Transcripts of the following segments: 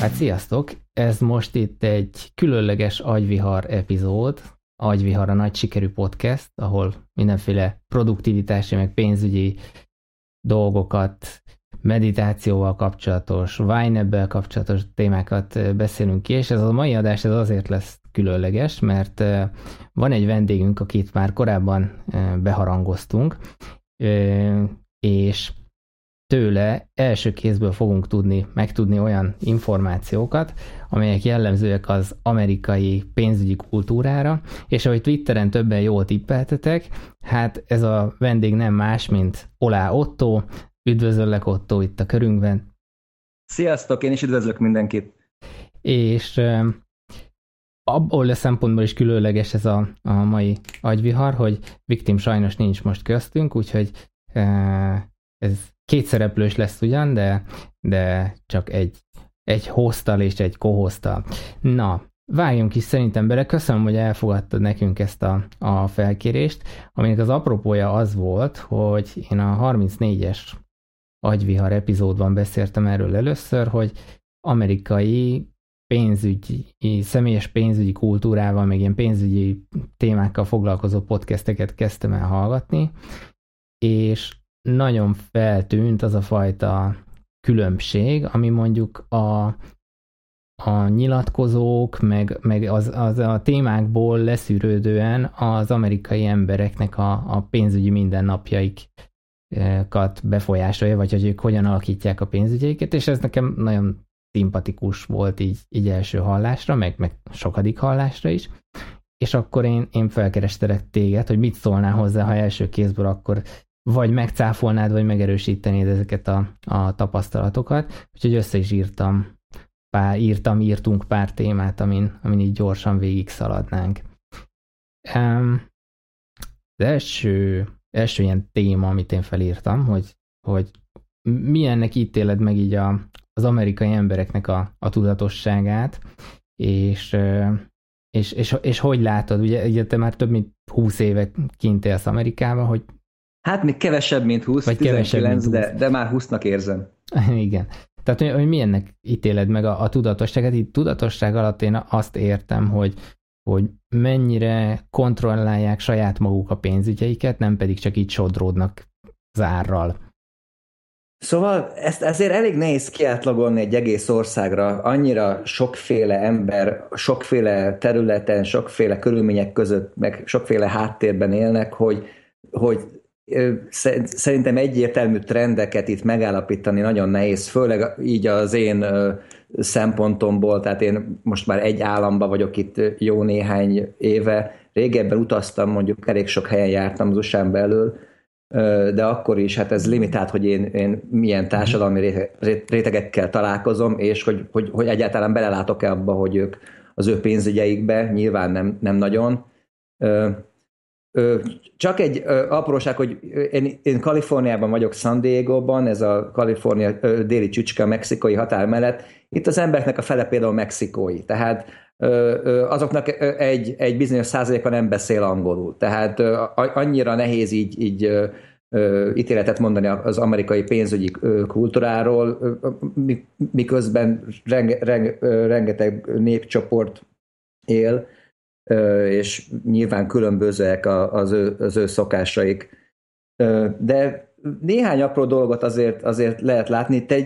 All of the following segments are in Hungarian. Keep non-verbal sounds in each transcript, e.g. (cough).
Hát sziasztok! Ez most itt egy különleges agyvihar epizód, Agyvihar a nagy sikerű podcast, ahol mindenféle produktivitási, meg pénzügyi dolgokat, meditációval kapcsolatos, wine kapcsolatos témákat beszélünk ki, és ez a mai adás ez azért lesz különleges, mert van egy vendégünk, akit már korábban beharangoztunk, és tőle első kézből fogunk tudni megtudni olyan információkat, amelyek jellemzőek az amerikai pénzügyi kultúrára, és ahogy Twitteren többen jól tippeltetek, hát ez a vendég nem más, mint Olá Otto. Üdvözöllek Otto itt a körünkben. Sziasztok, én is üdvözlök mindenkit. És abból a szempontból is különleges ez a, a mai agyvihar, hogy Viktim sajnos nincs most köztünk, úgyhogy ez kétszereplős lesz ugyan, de, de csak egy, egy hoztal és egy kohoztal. Na, vágjunk is szerintem bele. Köszönöm, hogy elfogadtad nekünk ezt a, a felkérést, aminek az apropója az volt, hogy én a 34-es agyvihar epizódban beszéltem erről először, hogy amerikai pénzügyi, személyes pénzügyi kultúrával, meg ilyen pénzügyi témákkal foglalkozó podcasteket kezdtem el hallgatni, és nagyon feltűnt az a fajta különbség, ami mondjuk a, a nyilatkozók, meg, meg az, az a témákból leszűrődően az amerikai embereknek a, a pénzügyi mindennapjaikat befolyásolja, vagy hogy ők hogyan alakítják a pénzügyeiket, és ez nekem nagyon szimpatikus volt így, így első hallásra, meg, meg sokadik hallásra is. És akkor én, én felkerestelek téged, hogy mit szólnál hozzá, ha első kézből akkor vagy megcáfolnád, vagy megerősítenéd ezeket a, a tapasztalatokat. Úgyhogy össze is írtam, pár, írtam, írtunk pár témát, amin, amin így gyorsan végig szaladnánk. Um, az első, első ilyen téma, amit én felírtam, hogy, hogy milyennek ítéled meg így a, az amerikai embereknek a, a tudatosságát, és, és, és, és hogy látod, ugye, ugye te már több mint 20 éve kint élsz Amerikában, hogy Hát még kevesebb, mint 20, Vagy 19, kevesebb, mint 20. De, de már 20-nak érzem. (laughs) Igen. Tehát, hogy, hogy milyennek ítéled meg a, a tudatosságot? Itt tudatosság alatt én azt értem, hogy, hogy mennyire kontrollálják saját maguk a pénzügyeiket, nem pedig csak így sodródnak zárral. Szóval ezt ezért elég nehéz kiátlagolni egy egész országra. Annyira sokféle ember, sokféle területen, sokféle körülmények között, meg sokféle háttérben élnek, hogy, hogy Szerintem egyértelmű trendeket itt megállapítani nagyon nehéz, főleg így az én szempontomból, tehát én most már egy államba vagyok itt jó néhány éve, régebben utaztam, mondjuk elég sok helyen jártam az usa belül, de akkor is hát ez limitált, hogy én, én milyen társadalmi rétegekkel találkozom, és hogy, hogy, hogy egyáltalán belelátok-e abba, hogy ők az ő pénzügyeikbe, nyilván nem, nem nagyon, csak egy apróság, hogy én, én Kaliforniában vagyok, San Diego-ban, ez a Kalifornia déli csücske a mexikai határ mellett. Itt az embereknek a fele például mexikói, tehát azoknak egy, egy bizonyos százaléka nem beszél angolul. Tehát annyira nehéz így, így ítéletet mondani az amerikai pénzügyi kultúráról, miközben renge, renge, rengeteg népcsoport él, és nyilván különbözőek az ő, az ő szokásaik. De néhány apró dolgot azért, azért lehet látni. Te,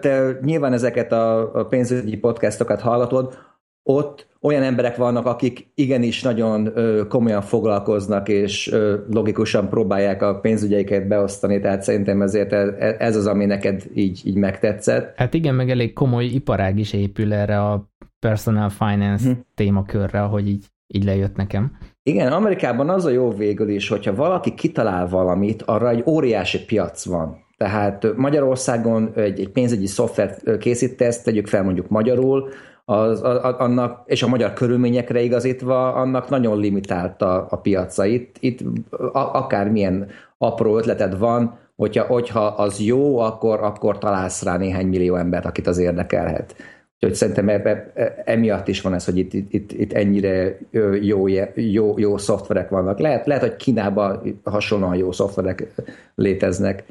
te nyilván ezeket a pénzügyi podcastokat hallatod, ott olyan emberek vannak, akik igenis nagyon komolyan foglalkoznak, és logikusan próbálják a pénzügyeiket beosztani, tehát szerintem ezért ez az, ami neked így, így megtetszett. Hát igen, meg elég komoly iparág is épül erre a personal finance hm. témakörre, ahogy így így lejött nekem. Igen, Amerikában az a jó végül is, hogyha valaki kitalál valamit, arra egy óriási piac van. Tehát Magyarországon egy, egy pénzügyi szoftvert készítesz, tegyük fel mondjuk magyarul, az, a, annak, és a magyar körülményekre igazítva, annak nagyon limitált a, a piaca. Itt, itt a, akármilyen apró ötleted van, hogyha, hogyha az jó, akkor, akkor találsz rá néhány millió embert, akit az érdekelhet. Úgyhogy szerintem ebbe, e, emiatt is van ez, hogy itt, itt, itt ennyire jó, jó, jó szoftverek vannak. Lehet, lehet, hogy Kínában hasonlóan jó szoftverek léteznek.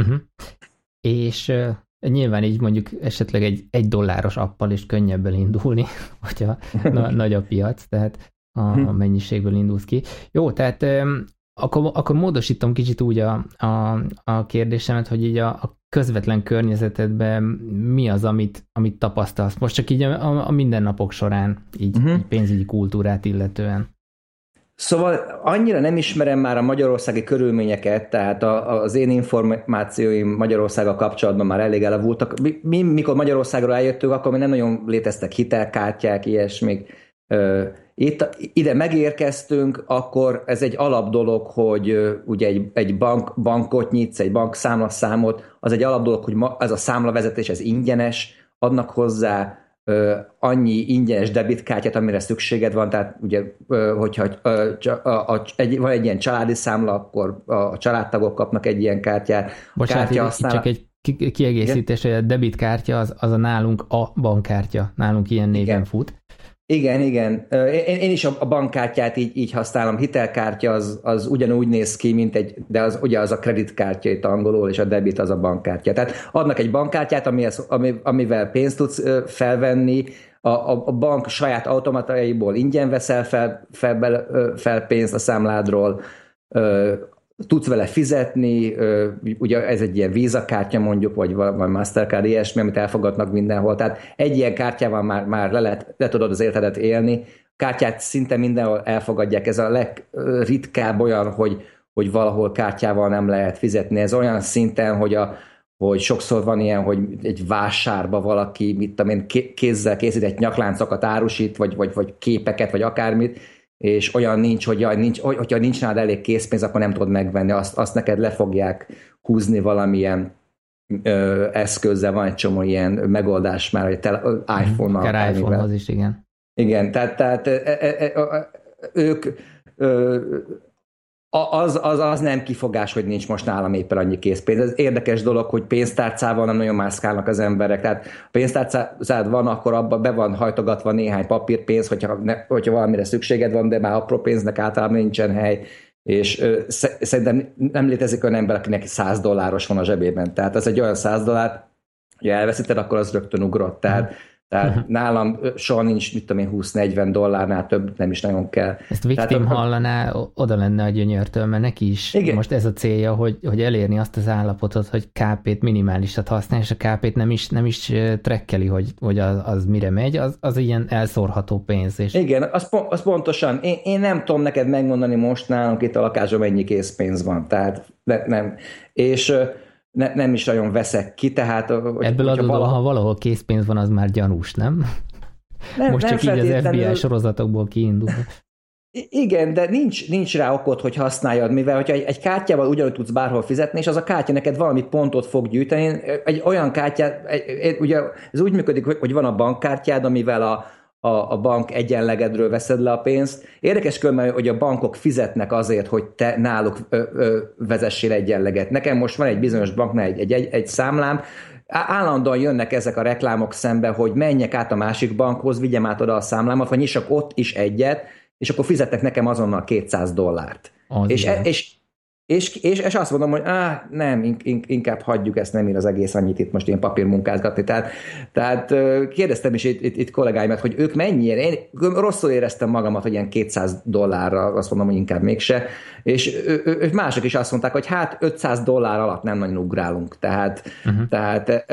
Uh-huh. És nyilván így mondjuk esetleg egy egy dolláros appal is könnyebb elindulni, (laughs) hogyha na, (laughs) nagy a piac, tehát a, mennyiségből indulsz ki. Jó, tehát akkor, akkor módosítom kicsit úgy a, a, a kérdésemet, hogy így a, a közvetlen környezetedben mi az, amit, amit tapasztalsz? Most csak így a, a mindennapok során, így, uh-huh. így pénzügyi kultúrát illetően. Szóval annyira nem ismerem már a magyarországi körülményeket, tehát a, az én információim Magyarországgal kapcsolatban már elég elavultak. Mi, mikor Magyarországról eljöttünk, akkor még nem nagyon léteztek hitelkártyák, ilyesmik. Itt, ide megérkeztünk, akkor ez egy alap dolog, hogy ugye egy, egy bank, bankot nyitsz, egy bank számlaszámot, az egy alap dolog, hogy ma, ez a számlavezetés, ez ingyenes, adnak hozzá annyi ingyenes debitkártyát, amire szükséged van, tehát ugye, hogyha a, a, a, egy, van egy ilyen családi számla, akkor a családtagok kapnak egy ilyen kártyát. Bocsánat, kártya használ... csak egy kiegészítés, hogy a debitkártya az, az a nálunk a bankkártya, nálunk ilyen néven Igen. fut. Igen, igen. Én, én is a bankkártyát így, így használom. Hitelkártya az, az ugyanúgy néz ki, mint egy, de az ugye az a kreditkártya itt angolul, és a debit az a bankkártya. Tehát adnak egy bankkártyát, amihez, amivel pénzt tudsz felvenni, a, a, a bank saját automataiból ingyen veszel fel, fel, fel pénzt a számládról, tudsz vele fizetni, ugye ez egy ilyen vízakártya mondjuk, vagy, vagy Mastercard, ilyesmi, amit elfogadnak mindenhol. Tehát egy ilyen kártyával már, már le, lehet, le tudod az életedet élni. Kártyát szinte mindenhol elfogadják. Ez a legritkább olyan, hogy, hogy valahol kártyával nem lehet fizetni. Ez olyan szinten, hogy a, hogy sokszor van ilyen, hogy egy vásárba valaki, mit tudom én, kézzel készít egy nyakláncokat árusít, vagy, vagy, vagy képeket, vagy akármit, és olyan nincs, hogy jaj, nincs, hogyha nincs nálad elég készpénz, akkor nem tudod megvenni, azt, azt neked le fogják húzni valamilyen ö, eszközzel, van egy csomó ilyen megoldás már, hogy tele, iPhone-nal. Akár iPhone-hoz is, igen. Igen, tehát, tehát e, e, e, ők ö, az, az, az nem kifogás, hogy nincs most nálam éppen annyi készpénz. Ez érdekes dolog, hogy pénztárcával nem nagyon mászkálnak az emberek. Tehát a pénztárcád van, akkor abba be van hajtogatva néhány papírpénz, hogyha, ne, hogyha valamire szükséged van, de már apró pénznek általában nincsen hely. És ö, szerintem nem létezik olyan ember, akinek 100 dolláros van a zsebében. Tehát az egy olyan 100 dollár, hogy elveszíted, akkor az rögtön ugrott. Tehát tehát uh-huh. nálam soha nincs, mit tudom én, 20-40 dollárnál több nem is nagyon kell. Ezt Victim Tehát, hallaná, oda lenne a gyönyörtől, mert neki is igen. most ez a célja, hogy, hogy elérni azt az állapotot, hogy KP-t minimálisat használ, és a KP-t nem is, nem is trekkeli, hogy, hogy az, az mire megy, az, az ilyen elszórható pénz. És... Igen, az, az pontosan. Én, én nem tudom neked megmondani most nálunk itt a lakásban mennyi készpénz van. Tehát ne, nem. És ne, nem is nagyon veszek ki, tehát... Hogy, Ebből adódóan, valaha... ha valahol készpénz van, az már gyanús, nem? nem Most nem csak így az FBI sorozatokból kiindul. Igen, de nincs, nincs rá okod, hogy használjad, mivel hogyha egy, egy kártyával ugyanúgy tudsz bárhol fizetni, és az a kártya neked valami pontot fog gyűjteni, egy olyan kártyát, egy, ugye ez úgy működik, hogy van a bankkártyád, amivel a, a, a bank egyenlegedről veszed le a pénzt. Érdekes különben, hogy a bankok fizetnek azért, hogy te náluk ö, ö, vezessél egyenleget. Nekem most van egy bizonyos banknál egy, egy, egy, egy számlám, állandóan jönnek ezek a reklámok szembe, hogy menjek át a másik bankhoz, vigyem át oda a számlámat, vagy nyissak ott is egyet, és akkor fizetnek nekem azonnal 200 dollárt. Az és, e, és és, és, és azt mondom, hogy áh, nem, inkább hagyjuk ezt, nem ír az egész annyit itt most ilyen papírmunkázgatni. Tehát, tehát kérdeztem is itt, itt, itt kollégáimat, hogy ők mennyire, én rosszul éreztem magamat, hogy ilyen 200 dollárra, azt mondom, hogy inkább mégse, és ő, ő, mások is azt mondták, hogy hát 500 dollár alatt nem nagyon ugrálunk, tehát, uh-huh. tehát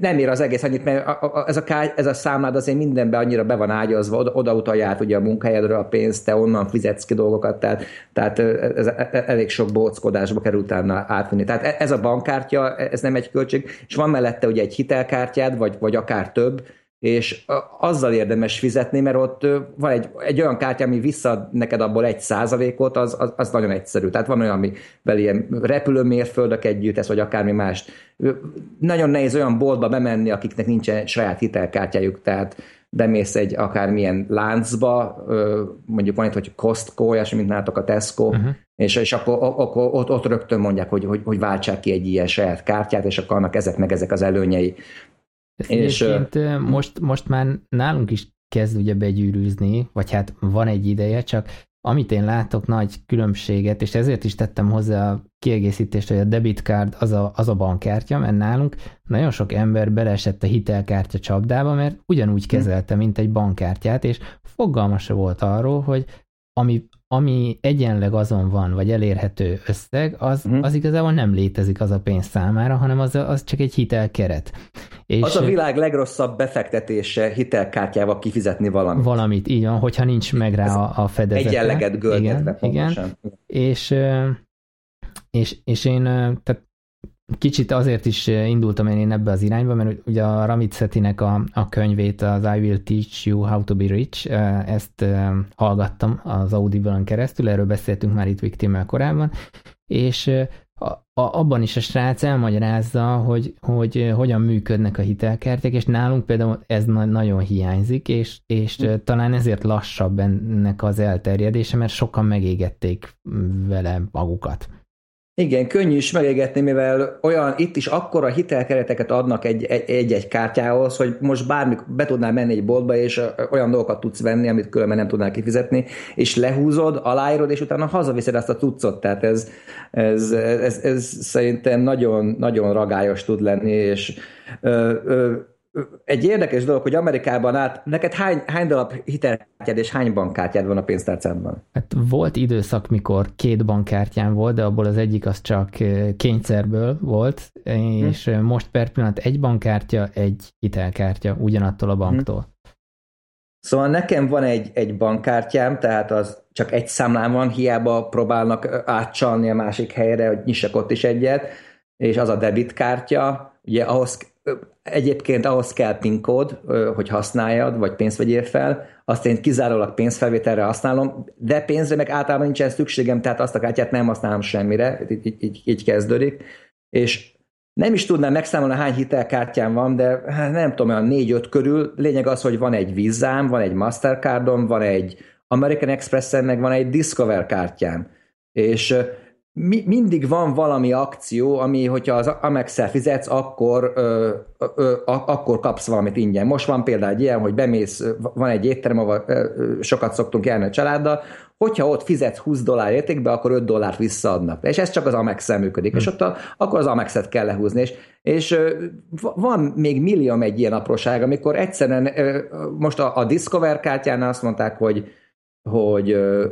nem ér az egész annyit, mert ez a, ez a számlád azért mindenben annyira be van ágyazva, oda, oda utalját ugye a munkahelyedről a pénzt, te onnan fizetsz ki dolgokat, tehát, tehát ez elég sok bóckodásba kerül utána átvenni. Tehát e, ez a bankkártya, ez nem egy költség, és van mellette ugye egy hitelkártyád, vagy, vagy akár több, és azzal érdemes fizetni, mert ott van egy, egy olyan kártya, ami vissza neked abból egy százalékot, az, az, az nagyon egyszerű. Tehát van olyan, amivel ilyen repülőmérföldöket gyűjtesz, vagy akármi más. Nagyon nehéz olyan boltba bemenni, akiknek nincsen saját hitelkártyájuk, tehát bemész egy akármilyen láncba, mondjuk van itt, hogy Costco, és mint nálatok a Tesco, uh-huh. és, és akkor, akkor ott, ott rögtön mondják, hogy, hogy, hogy váltsák ki egy ilyen saját kártyát, és akkor annak ezek meg ezek az előnyei. Ezt és most, most már nálunk is kezd ugye begyűrűzni, vagy hát van egy ideje, csak amit én látok nagy különbséget, és ezért is tettem hozzá a kiegészítést, hogy a debitcard az a, az a bankkártya, mert nálunk nagyon sok ember beleesett a hitelkártya csapdába, mert ugyanúgy hm. kezelte, mint egy bankkártyát, és fogalma se volt arról, hogy ami, ami egyenleg azon van, vagy elérhető összeg, az, uh-huh. az igazából nem létezik az a pénz számára, hanem az, az csak egy hitelkeret. És az a világ legrosszabb befektetése hitelkártyával kifizetni valamit. Valamit, így van, hogyha nincs meg rá a, a fedezete. Egyenleget gördetve, igen, igen. És, és, és én tehát Kicsit azért is indultam én ebbe az irányba, mert ugye a Ramit Setinek a, a könyvét, az I Will Teach You How to Be Rich, ezt hallgattam az Audible-on keresztül, erről beszéltünk már itt Victimmel korábban, és a, a, abban is a srác elmagyarázza, hogy, hogy hogyan működnek a hitelkártyák, és nálunk például ez na- nagyon hiányzik, és, és hm. talán ezért lassabb ennek az elterjedése, mert sokan megégették vele magukat. Igen, könnyű is megégetni, mivel olyan itt is akkora hitelkereteket adnak egy-egy kártyához, hogy most bármi be tudnál menni egy boltba, és olyan dolgokat tudsz venni, amit különben nem tudnál kifizetni, és lehúzod, aláírod, és utána hazaviszed ezt a cuccot. Tehát ez, ez, ez, ez, ez szerintem nagyon, nagyon ragályos tud lenni, és ö, ö, egy érdekes dolog, hogy Amerikában át, neked hány, hány darab hitelkártyád és hány bankkártyád van a pénztárcádban? Hát volt időszak, mikor két bankkártyám volt, de abból az egyik az csak kényszerből volt, és hm. most per pillanat egy bankkártya, egy hitelkártya ugyanattól a banktól. Hm. Szóval nekem van egy, egy bankkártyám, tehát az csak egy számlám van, hiába próbálnak átcsalni a másik helyre, hogy nyissak ott is egyet, és az a debitkártya, ugye ahhoz Egyébként ahhoz kell PIN kód, hogy használjad, vagy pénzt vegyél fel, azt én kizárólag pénzfelvételre használom, de pénzre meg általában nincsen szükségem, tehát azt a kártyát nem használom semmire, így, így, így kezdődik. És nem is tudnám megszámolni, hány hitelkártyám van, de hát nem tudom, olyan négy-öt körül. Lényeg az, hogy van egy Vizám, van egy Mastercardom, van egy American Express-en, meg van egy Discover kártyám. És mi, mindig van valami akció, ami, hogyha az amex fizetsz, akkor, ö, ö, akkor kapsz valamit ingyen. Most van például egy ilyen, hogy bemész, van egy étterem, ahol sokat szoktunk járni a családdal, hogyha ott fizetsz 20 dollár értékbe, akkor 5 dollárt visszaadnak. És ez csak az amex működik. Hmm. És ott a, akkor az Amex-et kell lehúzni. És, és van még millió egy ilyen apróság, amikor egyszerűen most a, a Discover kártyánál azt mondták, hogy hogy ö,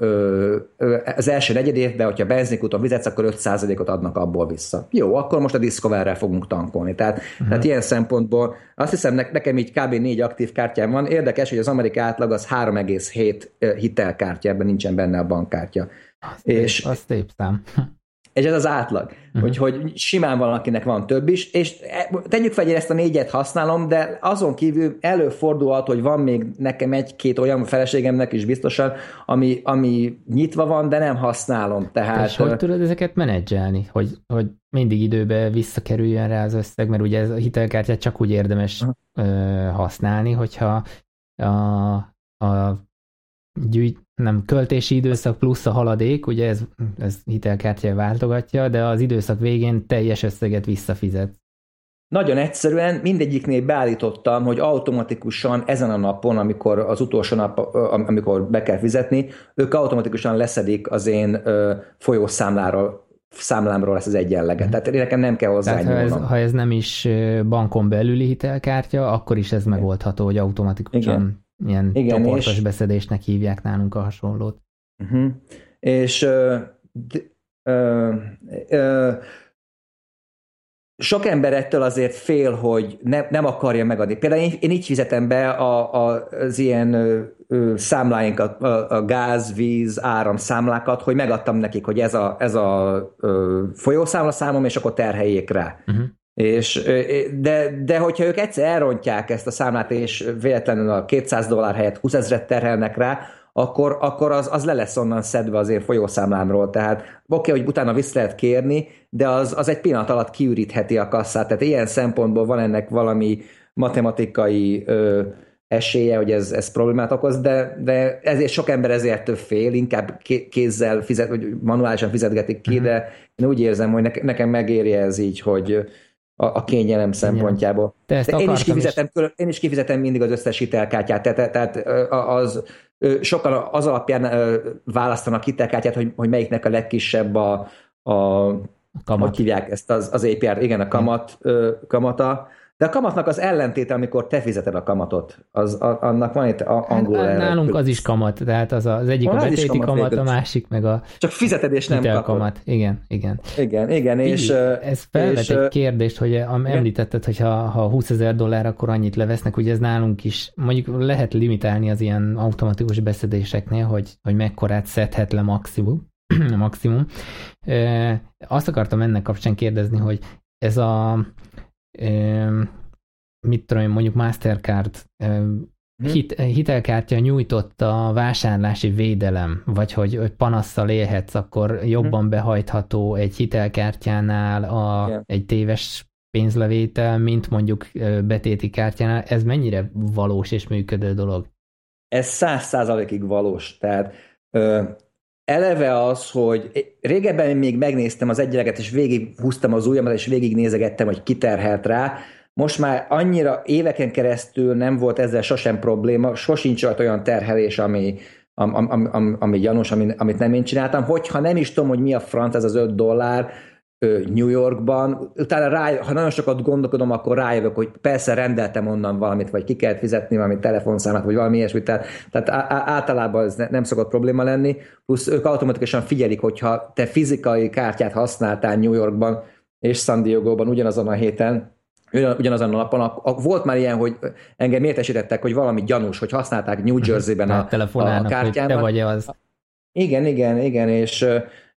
ö, az első negyed évben, hogyha benzinkúton fizetsz, akkor 5%-ot adnak abból vissza. Jó, akkor most a Discover-rel fogunk tankolni. Tehát, uh-huh. tehát ilyen szempontból azt hiszem, ne, nekem így kb. négy aktív kártyám van. Érdekes, hogy az amerikai átlag az 3,7 hitelkártya, ebben nincsen benne a bankkártya. Azt és, az szép szám. És ez az átlag. Uh-huh. Hogy, hogy simán valakinek van több is, és e, tegyük fel, hogy ezt a négyet használom, de azon kívül előfordulhat, hogy van még nekem egy-két olyan feleségemnek is biztosan, ami, ami nyitva van, de nem használom. Tehát, és hogy tudod ezeket menedzselni? Hogy, hogy mindig időbe visszakerüljön rá az összeg, mert ugye ez a hitelkártyát csak úgy érdemes uh-huh. használni, hogyha a, a gyűjt, nem költési időszak plusz a haladék, ugye ez, ez hitelkártya váltogatja, de az időszak végén teljes összeget visszafizet. Nagyon egyszerűen mindegyiknél beállítottam, hogy automatikusan ezen a napon, amikor az utolsó nap, amikor be kell fizetni, ők automatikusan leszedik az én folyószámláról számlámról lesz az egyenleget. Tehát nekem nem kell hozzá Tehát ha ez, ha ez nem is bankon belüli hitelkártya, akkor is ez megoldható, hogy automatikusan Igen. Ilyen Igen, csoportos és... beszedésnek hívják nálunk a hasonlót. Uh-huh. És uh, uh, uh, sok ember ettől azért fél, hogy ne, nem akarja megadni. Például én, én így fizetem be a, a, az ilyen ö, ö, számláinkat, a, a gáz, víz, áram számlákat, hogy megadtam nekik, hogy ez a, ez a ö, folyószámla számom, és akkor terheljék rá. Uh-huh. És, de, de hogyha ők egyszer elrontják ezt a számlát, és véletlenül a 200 dollár helyett 20 ezeret terhelnek rá, akkor, akkor az, az le lesz onnan szedve az én folyószámlámról. Tehát oké, okay, hogy utána vissza lehet kérni, de az, az egy pillanat alatt kiürítheti a kasszát. Tehát ilyen szempontból van ennek valami matematikai ö, esélye, hogy ez, ez problémát okoz, de, de ezért sok ember ezért fél, inkább kézzel fizet, vagy manuálisan fizetgetik ki, uh-huh. de én úgy érzem, hogy nekem megéri ez így, hogy a, a kényelem szempontjából. Te ezt én, is kifizetem, is. én is kifizetem mindig az összes hitelkártyát, tehát, tehát az, sokan az alapján választanak hitelkártyát, hogy, hogy melyiknek a legkisebb a, a, kamat. hogy hívják ezt az, az APR, igen, a kamat, kamata, de a kamatnak az ellentéte, amikor te fizeted a kamatot, az, a, annak van itt a, angol hát, Nálunk az is kamat, tehát az, az egyik van, a betéti kamat, kamat a másik meg a Csak fizeted és nem kapod. kamat. Igen, igen. Igen, igen. És, ez felvet és, egy kérdést, hogy említetted, hogy ha, ha 20 ezer dollár, akkor annyit levesznek, ugye ez nálunk is, mondjuk lehet limitálni az ilyen automatikus beszedéseknél, hogy, hogy mekkorát szedhet le maximum, (clears throat) maximum. Azt akartam ennek kapcsán kérdezni, hogy ez a mit tudom én, mondjuk Mastercard hit, hitelkártya nyújtotta a vásárlási védelem, vagy hogy, hogy panasszal élhetsz, akkor jobban behajtható egy hitelkártyánál a, yeah. egy téves pénzlevétel, mint mondjuk betéti kártyánál. Ez mennyire valós és működő dolog? Ez száz százalékig valós. Tehát ö, eleve az, hogy régebben még megnéztem az egyeleget, és végig húztam az ujjamat, és végig nézegettem, hogy kiterhelt rá. Most már annyira éveken keresztül nem volt ezzel sosem probléma, sosincs olyan terhelés, ami, ami, ami, ami gyanús, amit nem én csináltam. Hogyha nem is tudom, hogy mi a franc ez az 5 dollár, New Yorkban, utána rá, ha nagyon sokat gondolkodom, akkor rájövök, hogy persze rendeltem onnan valamit, vagy ki kellett fizetni valami telefonszámát, vagy valami ilyesmit, tehát, tehát általában ez nem szokott probléma lenni, plusz ők automatikusan figyelik, hogyha te fizikai kártyát használtál New Yorkban és San Diego-ban ugyanazon a héten, ugyanazon a napon, a, volt már ilyen, hogy engem értesítettek, hogy valami gyanús, hogy használták New Jersey-ben a, a kártyámat. Te vagy az. Igen, igen, igen, és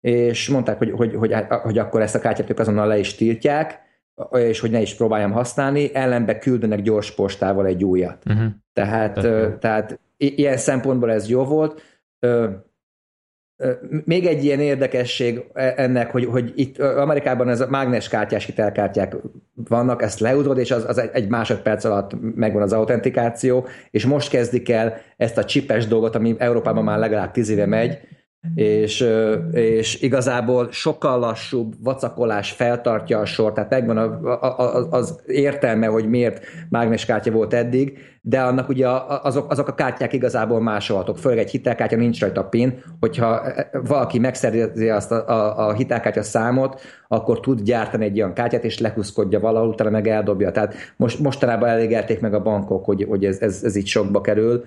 és mondták, hogy, hogy, hogy, hogy akkor ezt a kártyát ők azonnal le is tiltják, és hogy ne is próbáljam használni, ellenbe küldenek gyors postával egy újat. Uh-huh. Tehát, tehát ilyen szempontból ez jó volt. Még egy ilyen érdekesség e, ennek, hogy, hogy itt Amerikában ez a mágnes kártyás hitelkártyák vannak, ezt leudod, és az, az egy másodperc alatt megvan az autentikáció, és most kezdik el ezt a csipes dolgot, ami Európában már legalább tíz éve megy, és, és igazából sokkal lassúbb vacakolás feltartja a sor, tehát megvan a, a, az értelme, hogy miért mágneskártya volt eddig, de annak ugye azok, azok a kártyák igazából másolhatók, főleg egy hitelkártya nincs rajta PIN, hogyha valaki megszerzi azt a, a, a hitelkártya számot, akkor tud gyártani egy olyan kártyát, és lekuszkodja valahol, utána meg eldobja. Tehát most, mostanában elégelték meg a bankok, hogy, hogy ez, ez, ez így sokba kerül,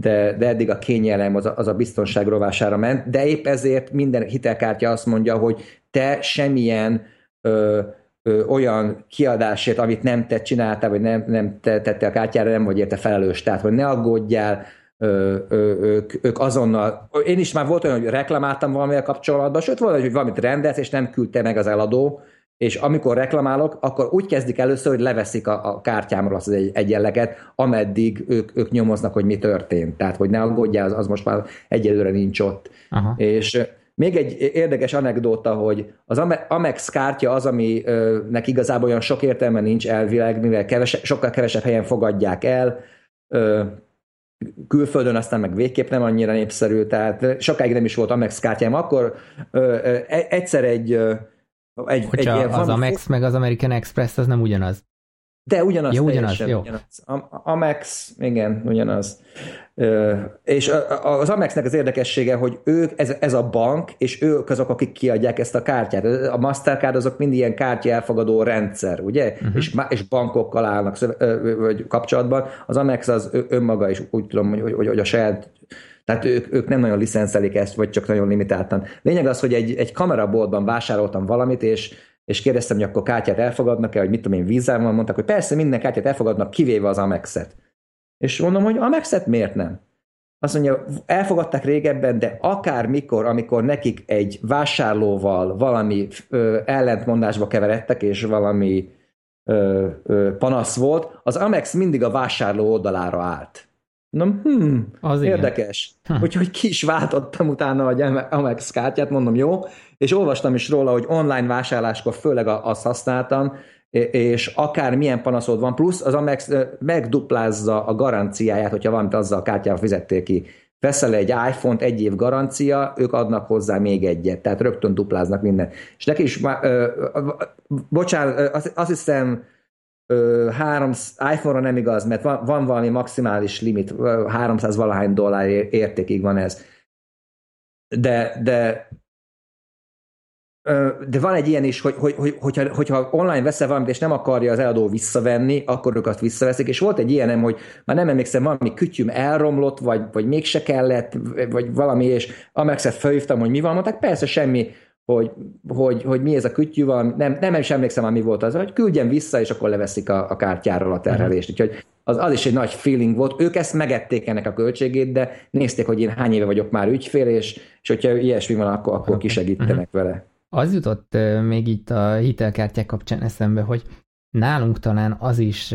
de, de eddig a kényelem az a, az a biztonság rovására ment, de épp ezért minden hitelkártya azt mondja, hogy te semmilyen ö, ö, olyan kiadásért, amit nem te csináltál, vagy nem, nem te tette a kártyára, nem vagy érte felelős. Tehát, hogy ne aggódjál, ö, ö, ők, ők azonnal, én is már volt olyan, hogy reklamáltam valamivel kapcsolatban, sőt, volt, hogy valamit rendelt, és nem küldte meg az eladó, és amikor reklamálok, akkor úgy kezdik először, hogy leveszik a, a kártyámról azt az egy, egyenleget, ameddig ők, ők nyomoznak, hogy mi történt. Tehát, hogy ne aggódjál, az, az most már egyelőre nincs ott. Aha. És még egy érdekes anekdóta, hogy az Amex kártya az, aminek igazából olyan sok értelme nincs elvileg, mivel kevese, sokkal kevesebb helyen fogadják el, külföldön aztán meg végképp nem annyira népszerű, tehát sokáig nem is volt Amex kártyám. Akkor e, egyszer egy egy, Hogyha egy az Amex meg az American Express az nem ugyanaz. De ugyanaz. Jó, ugyanaz, jó. Ugyanaz. Amex, igen, ugyanaz. És az Amexnek az érdekessége, hogy ők, ez, ez a bank, és ők azok, akik kiadják ezt a kártyát. A Mastercard azok mind ilyen kártya elfogadó rendszer, ugye? Uh-huh. És, és bankokkal állnak vagy kapcsolatban. Az Amex az önmaga is úgy tudom, hogy, hogy, hogy a saját tehát ők, ők nem nagyon licenszelik ezt, vagy csak nagyon limitáltan. Lényeg az, hogy egy, egy kameraboltban vásároltam valamit, és, és kérdeztem, hogy akkor kártyát elfogadnak-e, vagy mit tudom én, vízzel van, mondták, hogy persze minden kártyát elfogadnak, kivéve az Amexet. És mondom, hogy Amexet miért nem? Azt mondja, elfogadták régebben, de akár mikor, amikor nekik egy vásárlóval valami ö, ellentmondásba keveredtek, és valami ö, ö, panasz volt, az Amex mindig a vásárló oldalára állt. Mondom, hm, az érdekes. Igen. Úgyhogy ki is váltottam utána egy Amex kártyát, mondom, jó, és olvastam is róla, hogy online vásárláskor főleg azt használtam, és akár milyen panaszod van, plusz az Amex megduplázza a garanciáját, hogyha valamit azzal a kártyával fizettél ki. veszel egy iPhone-t, egy év garancia, ők adnak hozzá még egyet, tehát rögtön dupláznak minden. És neki is, ö, bocsánat, azt, azt hiszem, három, iPhone-ra nem igaz, mert van, van valami maximális limit, 300 valahány dollár értékig van ez. De, de de van egy ilyen is, hogy, hogy, hogy hogyha, hogyha online veszel valamit, és nem akarja az eladó visszavenni, akkor ők azt visszaveszik, és volt egy ilyenem, hogy már nem emlékszem, valami kütyüm elromlott, vagy, vagy mégse kellett, vagy valami, és Amexet felhívtam, hogy mi van, mondták, persze semmi, hogy, hogy, hogy mi ez a kütyű, valami, nem, nem is emlékszem, mi volt az, hogy küldjen vissza, és akkor leveszik a, a kártyáról a terhelést. Úgyhogy az, az is egy nagy feeling volt. Ők ezt megették ennek a költségét, de nézték, hogy én hány éve vagyok már ügyfél, és, és hogyha ilyesmi van, akkor, akkor kisegítenek vele. Az jutott még itt a hitelkártyák kapcsán eszembe, hogy nálunk talán az is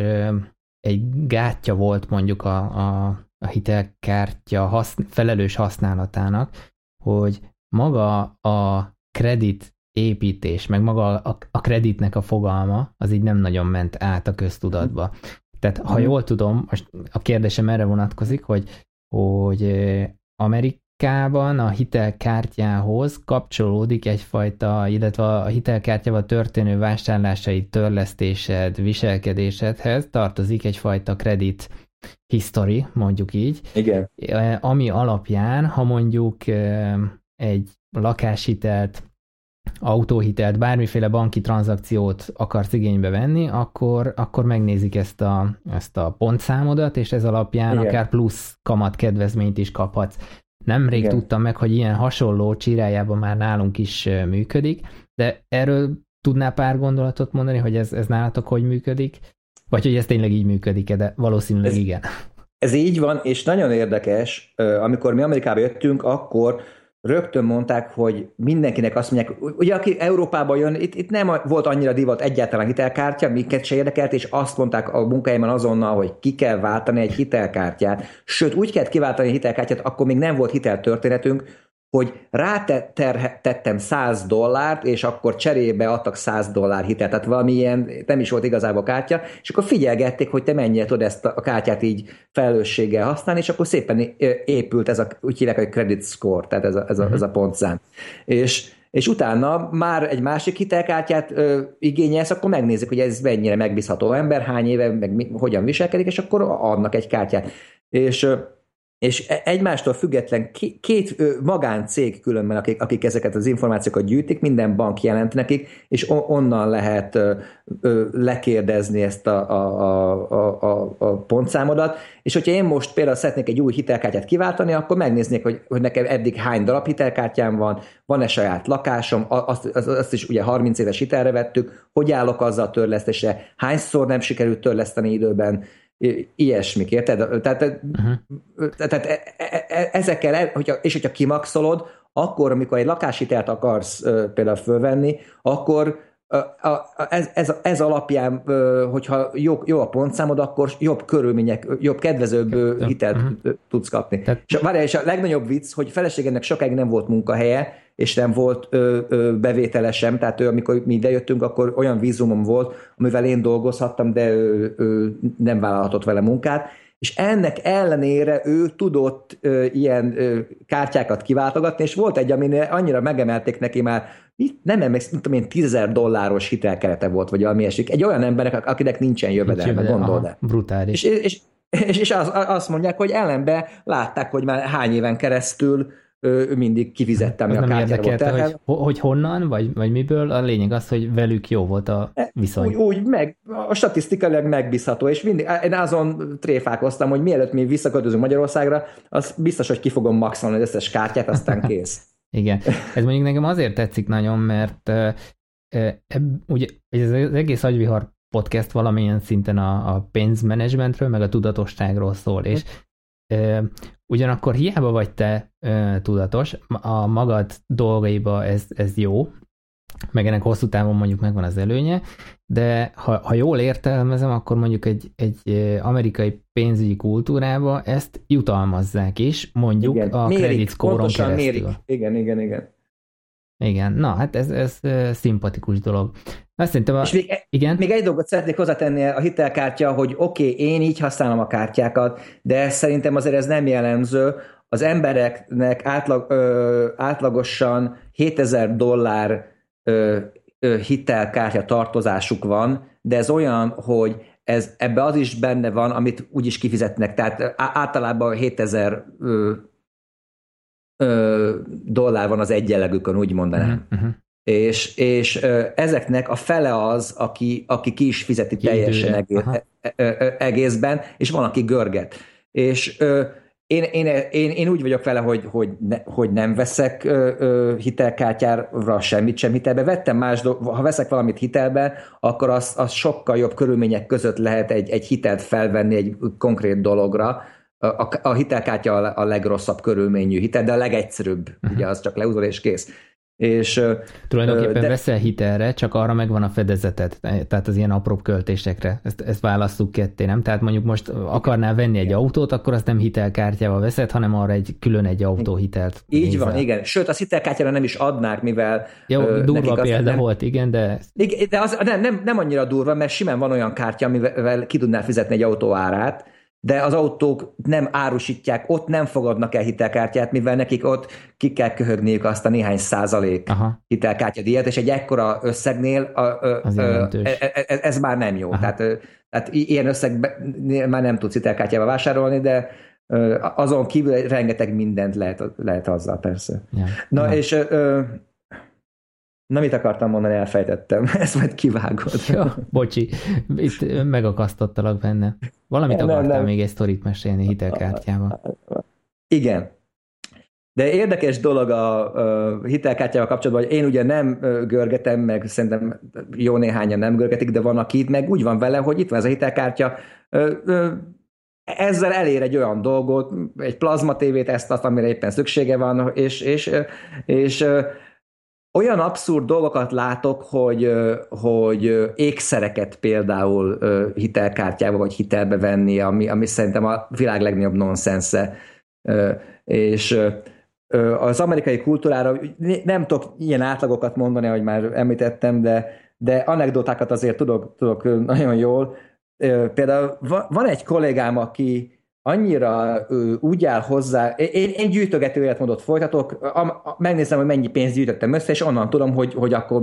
egy gátja volt mondjuk a, a, a hitelkártya hasz, felelős használatának, hogy maga a kredit építés, meg maga a, a kreditnek a fogalma, az így nem nagyon ment át a köztudatba. Tehát ha mhm. jól tudom, most a kérdésem erre vonatkozik, hogy, hogy Amerik, Amerikában a hitelkártyához kapcsolódik egyfajta, illetve a hitelkártyával történő vásárlásai törlesztésed, viselkedésedhez tartozik egyfajta kredit history, mondjuk így. Igen. Ami alapján, ha mondjuk egy lakáshitelt, autóhitelt, bármiféle banki tranzakciót akarsz igénybe venni, akkor, akkor megnézik ezt a, ezt a pontszámodat, és ez alapján Igen. akár plusz kamat kedvezményt is kaphatsz. Nemrég Igen. tudtam meg, hogy ilyen hasonló csirájában már nálunk is működik, de erről tudnál pár gondolatot mondani, hogy ez, ez nálatok hogy működik? Vagy hogy ez tényleg így működik-e, de valószínűleg ez, igen. Ez így van, és nagyon érdekes, amikor mi Amerikába jöttünk, akkor rögtön mondták, hogy mindenkinek azt mondják, ugye aki Európába jön, itt, itt nem volt annyira divat egyáltalán hitelkártya, minket se érdekelt, és azt mondták a munkájában azonnal, hogy ki kell váltani egy hitelkártyát. Sőt, úgy kellett kiváltani a hitelkártyát, akkor még nem volt hiteltörténetünk, hogy rátettem 100 dollárt, és akkor cserébe adtak 100 dollár hitelt, tehát valamilyen, nem is volt igazából kártya, és akkor figyelgették, hogy te mennyire tudod ezt a kártyát így felelősséggel használni, és akkor szépen épült ez a, úgy hívják, hogy credit score, tehát ez a, ez a, ez a pontszám. És, és utána már egy másik hitelkártyát ö, igényelsz, akkor megnézik, hogy ez mennyire megbízható ember, hány éve, meg mi, hogyan viselkedik, és akkor adnak egy kártyát. És és e- egymástól független két magáncég különben, akik, akik ezeket az információkat gyűjtik, minden bank jelent nekik, és onnan lehet lekérdezni ezt a, a, a, a, a pontszámodat, és hogyha én most például szeretnék egy új hitelkártyát kiváltani, akkor megnéznék, hogy, hogy nekem eddig hány darab hitelkártyám van, van-e saját lakásom, azt, azt is ugye 30 éves hitelre vettük, hogy állok azzal a törlesztésre, hányszor nem sikerült törleszteni időben, ilyesmik, érted? Tehát, uh-huh. tehát e, e, e, ezekkel, hogyha, és hogyha kimaxolod, akkor, amikor egy lakáshitelt akarsz például fölvenni, akkor ez, ez, ez alapján, hogyha jó, jó a pontszámod, akkor jobb körülmények, jobb, kedvezőbb hitelt uh-huh. tudsz kapni. Tehát... És, várjál, és a legnagyobb vicc, hogy feleségemnek sokáig nem volt munkahelye, és nem volt ö, ö, bevétele sem, tehát ő, amikor mi idejöttünk, akkor olyan vízumom volt, amivel én dolgozhattam, de ő, ő nem vállalhatott vele munkát, és ennek ellenére ő tudott ö, ilyen ö, kártyákat kiváltogatni, és volt egy, amin annyira megemelték neki már, mit, nem emlékszem, tudom én, 10 dolláros hitelkerete volt, vagy valami esik. Egy olyan embernek, akinek nincsen jövedelme, gondold el. Brutális. És, és, és, és az, azt mondják, hogy ellenbe látták, hogy már hány éven keresztül ő mindig kifizettem az a kártyáról. Hogy, hogy honnan, vagy, vagy miből, a lényeg az, hogy velük jó volt a e, viszony. Úgy, úgy meg, a statisztikailag megbízható, és mindig, én azon tréfálkoztam, hogy mielőtt mi visszaköltözünk Magyarországra, az biztos, hogy ki fogom maxolni az összes kártyát, aztán (laughs) kész. Igen, ez mondjuk nekem azért tetszik nagyon, mert e, ugye ez az egész agyvihar podcast valamilyen szinten a, a pénzmenedzsmentről, meg a tudatosságról szól, és Ugyanakkor hiába vagy te ö, tudatos, a magad dolgaiba ez, ez jó, meg ennek hosszú távon mondjuk megvan az előnye, de ha, ha jól értelmezem, akkor mondjuk egy, egy amerikai pénzügyi kultúrába ezt jutalmazzák is, mondjuk igen. a mérik, credit score keresztül. Mérik. Igen, igen, igen. Igen, na hát ez, ez szimpatikus dolog. Azt szerintem a... És még, e- igen? még egy dolgot szeretnék hozzátenni a hitelkártya, hogy oké, okay, én így használom a kártyákat, de szerintem azért ez nem jellemző. Az embereknek átlag, ö, átlagosan 7000 dollár ö, ö, hitelkártya tartozásuk van, de ez olyan, hogy ez, ebbe az is benne van, amit úgyis kifizetnek. Tehát általában 7000 ö, ö, dollár van az egyenlegükön, úgy mondanám. Uh-huh. És, és ö, ezeknek a fele az, aki, aki ki is fizeti ki teljesen egész, e, e, e, egészben, és van, aki görget. És ö, én, én, én, én úgy vagyok vele, hogy, hogy, ne, hogy nem veszek ö, ö, hitelkártyára semmit sem hitelbe. Vettem más do- ha veszek valamit hitelbe, akkor az, az sokkal jobb körülmények között lehet egy, egy hitelt felvenni egy konkrét dologra, a, a hitelkártya a, a legrosszabb körülményű hitel, de a legegyszerűbb, uh-huh. ugye az csak leúzol és kész. És, Tulajdonképpen de... veszel hitelre, csak arra megvan a fedezetet, tehát az ilyen apróbb költésekre. Ezt, ezt választjuk ketté, nem? Tehát mondjuk most akarnál venni egy autót, akkor azt nem hitelkártyával veszed, hanem arra egy külön egy autóhitelt. Így nézel. van, igen. Sőt, a hitelkártyára nem is adnák, mivel... Jó, durva példa nem... volt, igen, de... De az, nem, nem, nem annyira durva, mert simán van olyan kártya, amivel ki tudnál fizetni egy autó árát, de az autók nem árusítják, ott nem fogadnak el hitelkártyát, mivel nekik ott ki kell köhögniük azt a néhány százalék Aha. hitelkártya díjat, és egy ekkora összegnél a, a, a, a, ez, ez már nem jó. Tehát, tehát ilyen összegnél már nem tudsz hitelkártyával vásárolni, de azon kívül rengeteg mindent lehet, lehet azzal persze. Ja. Na ja. és Na, mit akartam mondani, elfejtettem. (laughs) Ezt majd kivágod. Jó, bocsi, itt megakasztottalak benne. Valamit nem, akartál nem. még egy sztorit mesélni hitelkártyával. Igen. De érdekes dolog a, a hitelkártyával kapcsolatban, hogy én ugye nem görgetem, meg szerintem jó néhányan nem görgetik, de van, aki itt meg úgy van vele, hogy itt van ez a hitelkártya, ezzel elér egy olyan dolgot, egy plazma tévét, ezt azt, amire éppen szüksége van, és, és, és olyan abszurd dolgokat látok, hogy, hogy ékszereket például hitelkártyába vagy hitelbe venni, ami, ami szerintem a világ legnagyobb nonszensze. És az amerikai kultúrára nem tudok ilyen átlagokat mondani, ahogy már említettem, de, de anekdotákat azért tudok, tudok nagyon jól. Például van egy kollégám, aki annyira ő, úgy áll hozzá, én, én gyűjtögető életmódot folytatok, a, a, megnézem, hogy mennyi pénzt gyűjtöttem össze, és onnan tudom, hogy, hogy akkor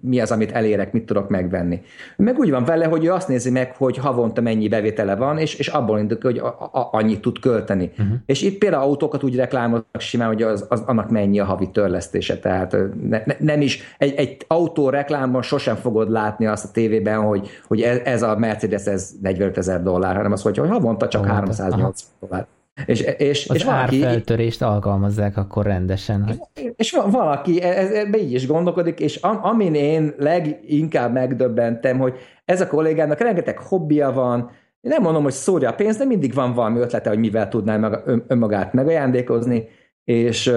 mi az, amit elérek, mit tudok megvenni. Meg úgy van vele, hogy ő azt nézi meg, hogy havonta mennyi bevétele van, és, és abból indul, hogy a, a, annyit tud költeni. Uh-huh. És itt például autókat úgy reklámoznak simán, hogy az, az, annak mennyi a havi törlesztése. Tehát ne, ne, nem is, egy, egy autó reklámban sosem fogod látni azt a tévében, hogy, hogy ez, ez a Mercedes ez 45 ezer dollár, hanem az, hogy, hogy havonta csak havonta. 300 180 dollár. És, és, az és valaki, árfeltörést alkalmazzák akkor rendesen. Hogy... És valaki ebbe így is gondolkodik, és am, amin én leginkább megdöbbentem, hogy ez a kollégának rengeteg hobbija van, én nem mondom, hogy szórja a pénzt, de mindig van valami ötlete, hogy mivel tudná meg, önmagát megajándékozni, és,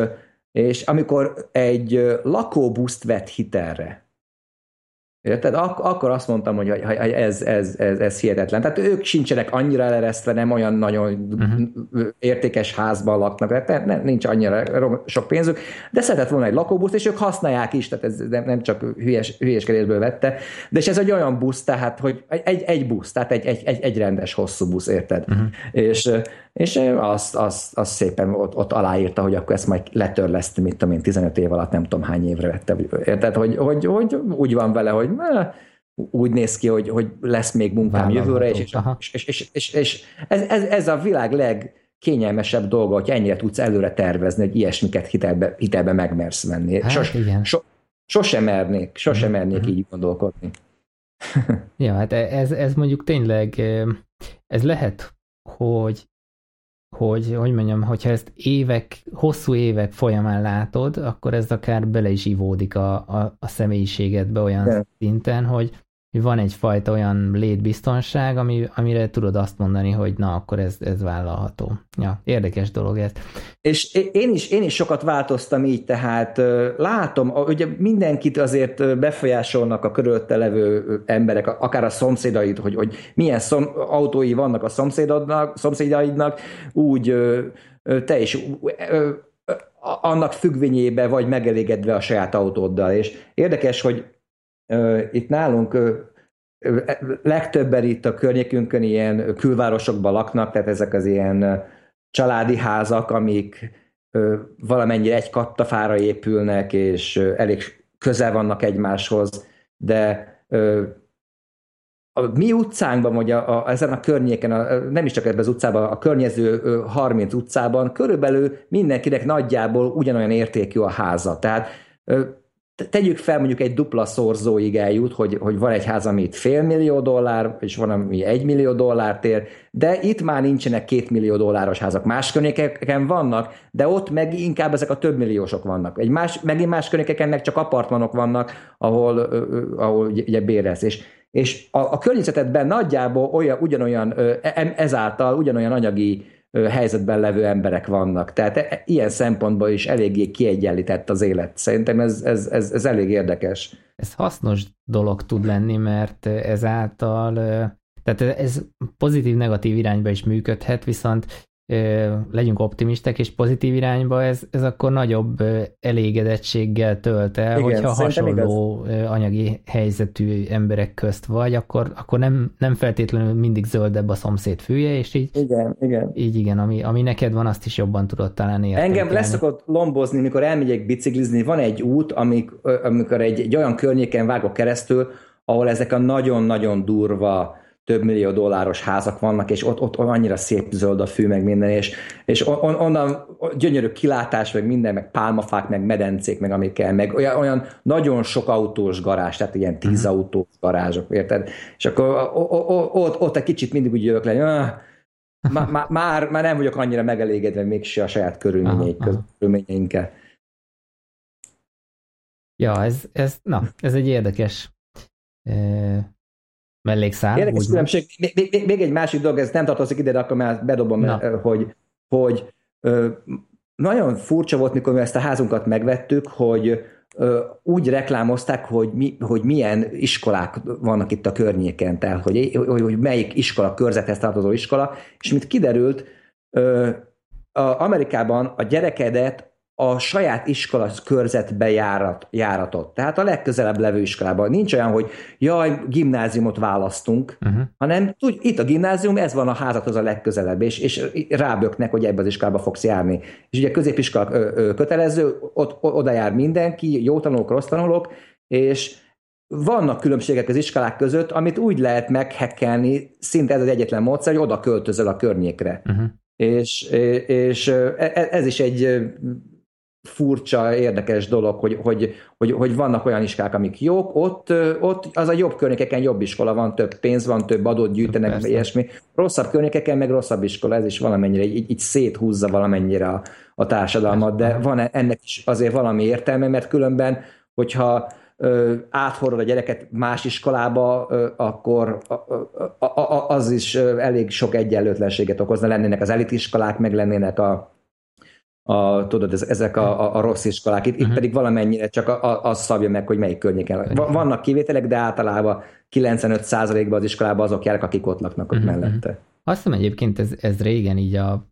és amikor egy lakóbuszt vett hitelre, Érted? Ak- akkor azt mondtam, hogy ez, ez, ez, ez hihetetlen. Tehát ők sincsenek annyira eleresztve, nem olyan nagyon uh-huh. értékes házban laknak, tehát nem, nincs annyira sok pénzük, de szeretett volna egy lakóbuszt, és ők használják is, tehát ez nem csak hülyes, hülyeskedésből vette, de és ez egy olyan busz, tehát, hogy egy, egy busz, tehát egy, egy, egy, egy rendes hosszú busz, érted? Uh-huh. És, és azt, azt, azt szépen ott, ott aláírta, hogy akkor ezt majd letörleszti, mit tudom én, 15 év alatt nem tudom hány évre vette. Érted, hogy, hogy, hogy úgy van vele, hogy úgy néz ki, hogy, hogy lesz még munkám jövőre, és, és, és, és, és, és ez, ez, ez a világ legkényelmesebb dolga, hogy ennyire tudsz előre tervezni, hogy ilyesmiket hitelbe, hitelbe megmersz venni. Hát, Sos, igen. So, sosem mernék, sosem mhm, mernék mm-hmm. így gondolkodni. ja, hát ez, ez mondjuk tényleg, ez lehet, hogy hogy, hogy mondjam, hogyha ezt évek, hosszú évek folyamán látod, akkor ez akár bele is ivódik a, a, a személyiségedbe olyan De. szinten, hogy van egyfajta olyan létbiztonság, ami, amire tudod azt mondani, hogy na, akkor ez, ez vállalható. Ja, érdekes dolog ez. És én is, én is sokat változtam így, tehát látom, ugye mindenkit azért befolyásolnak a körülötte levő emberek, akár a szomszédaid, hogy, hogy milyen szom, autói vannak a szomszédodnak, szomszédaidnak, úgy te is annak függvényébe vagy megelégedve a saját autóddal. És érdekes, hogy itt nálunk ö, legtöbben itt a környékünkön ilyen külvárosokban laknak, tehát ezek az ilyen családi házak, amik valamennyire egy kattafára épülnek, és elég közel vannak egymáshoz, de a mi utcánkban, vagy a, a, ezen a környéken, a, nem is csak ebben az utcában, a környező 30 utcában körülbelül mindenkinek nagyjából ugyanolyan értékű a háza. Tehát tegyük fel, mondjuk egy dupla szorzóig eljut, hogy, hogy van egy ház, ami itt fél millió dollár, és van, ami egy millió dollárt ér, de itt már nincsenek két millió dolláros házak. Más környékeken vannak, de ott meg inkább ezek a több milliósok vannak. Egy más, megint más környékeken meg csak apartmanok vannak, ahol, ahol ugye bérez. És, és a, a környezetedben nagyjából olyan, ugyanolyan, e, ezáltal ugyanolyan anyagi helyzetben levő emberek vannak. Tehát e, ilyen szempontból is eléggé kiegyenlített az élet. Szerintem ez, ez, ez, ez elég érdekes. Ez hasznos dolog tud lenni, mert ezáltal, tehát ez pozitív-negatív irányba is működhet, viszont legyünk optimisták, és pozitív irányba, ez, ez akkor nagyobb elégedettséggel tölt el, Igen, hogyha hasonló igaz. anyagi helyzetű emberek közt vagy, akkor, akkor nem, nem feltétlenül mindig zöldebb a szomszéd fűje, és így igen, igen. így igen, ami, ami neked van, azt is jobban tudod talán értékelni. Engem leszokott lombozni, mikor elmegyek biciklizni, van egy út, amik, amikor egy, egy olyan környéken vágok keresztül, ahol ezek a nagyon-nagyon durva több millió dolláros házak vannak, és ott, ott annyira szép zöld a fű, meg minden, és, és on, onnan gyönyörű kilátás, meg minden, meg pálmafák, meg medencék, meg amik kell, meg olyan, olyan nagyon sok autós garázs, tehát ilyen tíz uh-huh. autós garázsok, érted? És akkor ott, ott egy kicsit mindig úgy jövök le, ah, már, már, már nem vagyok annyira megelégedve mégse a saját körülményeinkkel. Ja, ez, ez, na, ez egy érdekes mellékszál. Érdekes különbség. Még, még, még, egy másik dolog, ez nem tartozik ide, de akkor már bedobom, Na. hogy, hogy ö, nagyon furcsa volt, mikor mi ezt a házunkat megvettük, hogy ö, úgy reklámozták, hogy, mi, hogy milyen iskolák vannak itt a környéken, tehát hogy, hogy, hogy melyik iskola, körzethez tartozó iskola, és mint kiderült, ö, a Amerikában a gyerekedet a saját iskola körzetbe járat, járatot. Tehát a legközelebb levő iskolában. Nincs olyan, hogy jaj, gimnáziumot választunk, uh-huh. hanem tudj, itt a gimnázium, ez van a házathoz a legközelebb, és, és ráböknek, hogy ebbe az iskolába fogsz járni. És ugye középiskola ö, ö, kötelező, ott, oda jár mindenki, jó tanulók, rossz tanulók, és vannak különbségek az iskolák között, amit úgy lehet meghekkelni, szinte ez az egyetlen módszer, hogy oda költözöl a környékre. Uh-huh. És, és e, ez is egy furcsa, érdekes dolog, hogy, hogy, hogy, hogy vannak olyan iskolák, amik jók, ott, ott az a jobb környékeken jobb iskola van, több pénz van, több adót gyűjtenek, Persze. ilyesmi. Rosszabb környékeken meg rosszabb iskola, ez is valamennyire így, így széthúzza valamennyire a, a társadalmat, de van ennek is azért valami értelme, mert különben, hogyha ö, áthorod a gyereket más iskolába, ö, akkor a, a, a, az is elég sok egyenlőtlenséget okozna. Lennének az elitiskolák, meg lennének a, a, tudod, ezek a, a, a rossz iskolák. Itt, uh-huh. itt pedig valamennyire csak az szabja meg, hogy melyik környéken. Vannak kivételek, de általában 95%-ban az iskolában azok járnak, akik ott laknak ott uh-huh. mellette. Azt hiszem egyébként ez, ez régen így a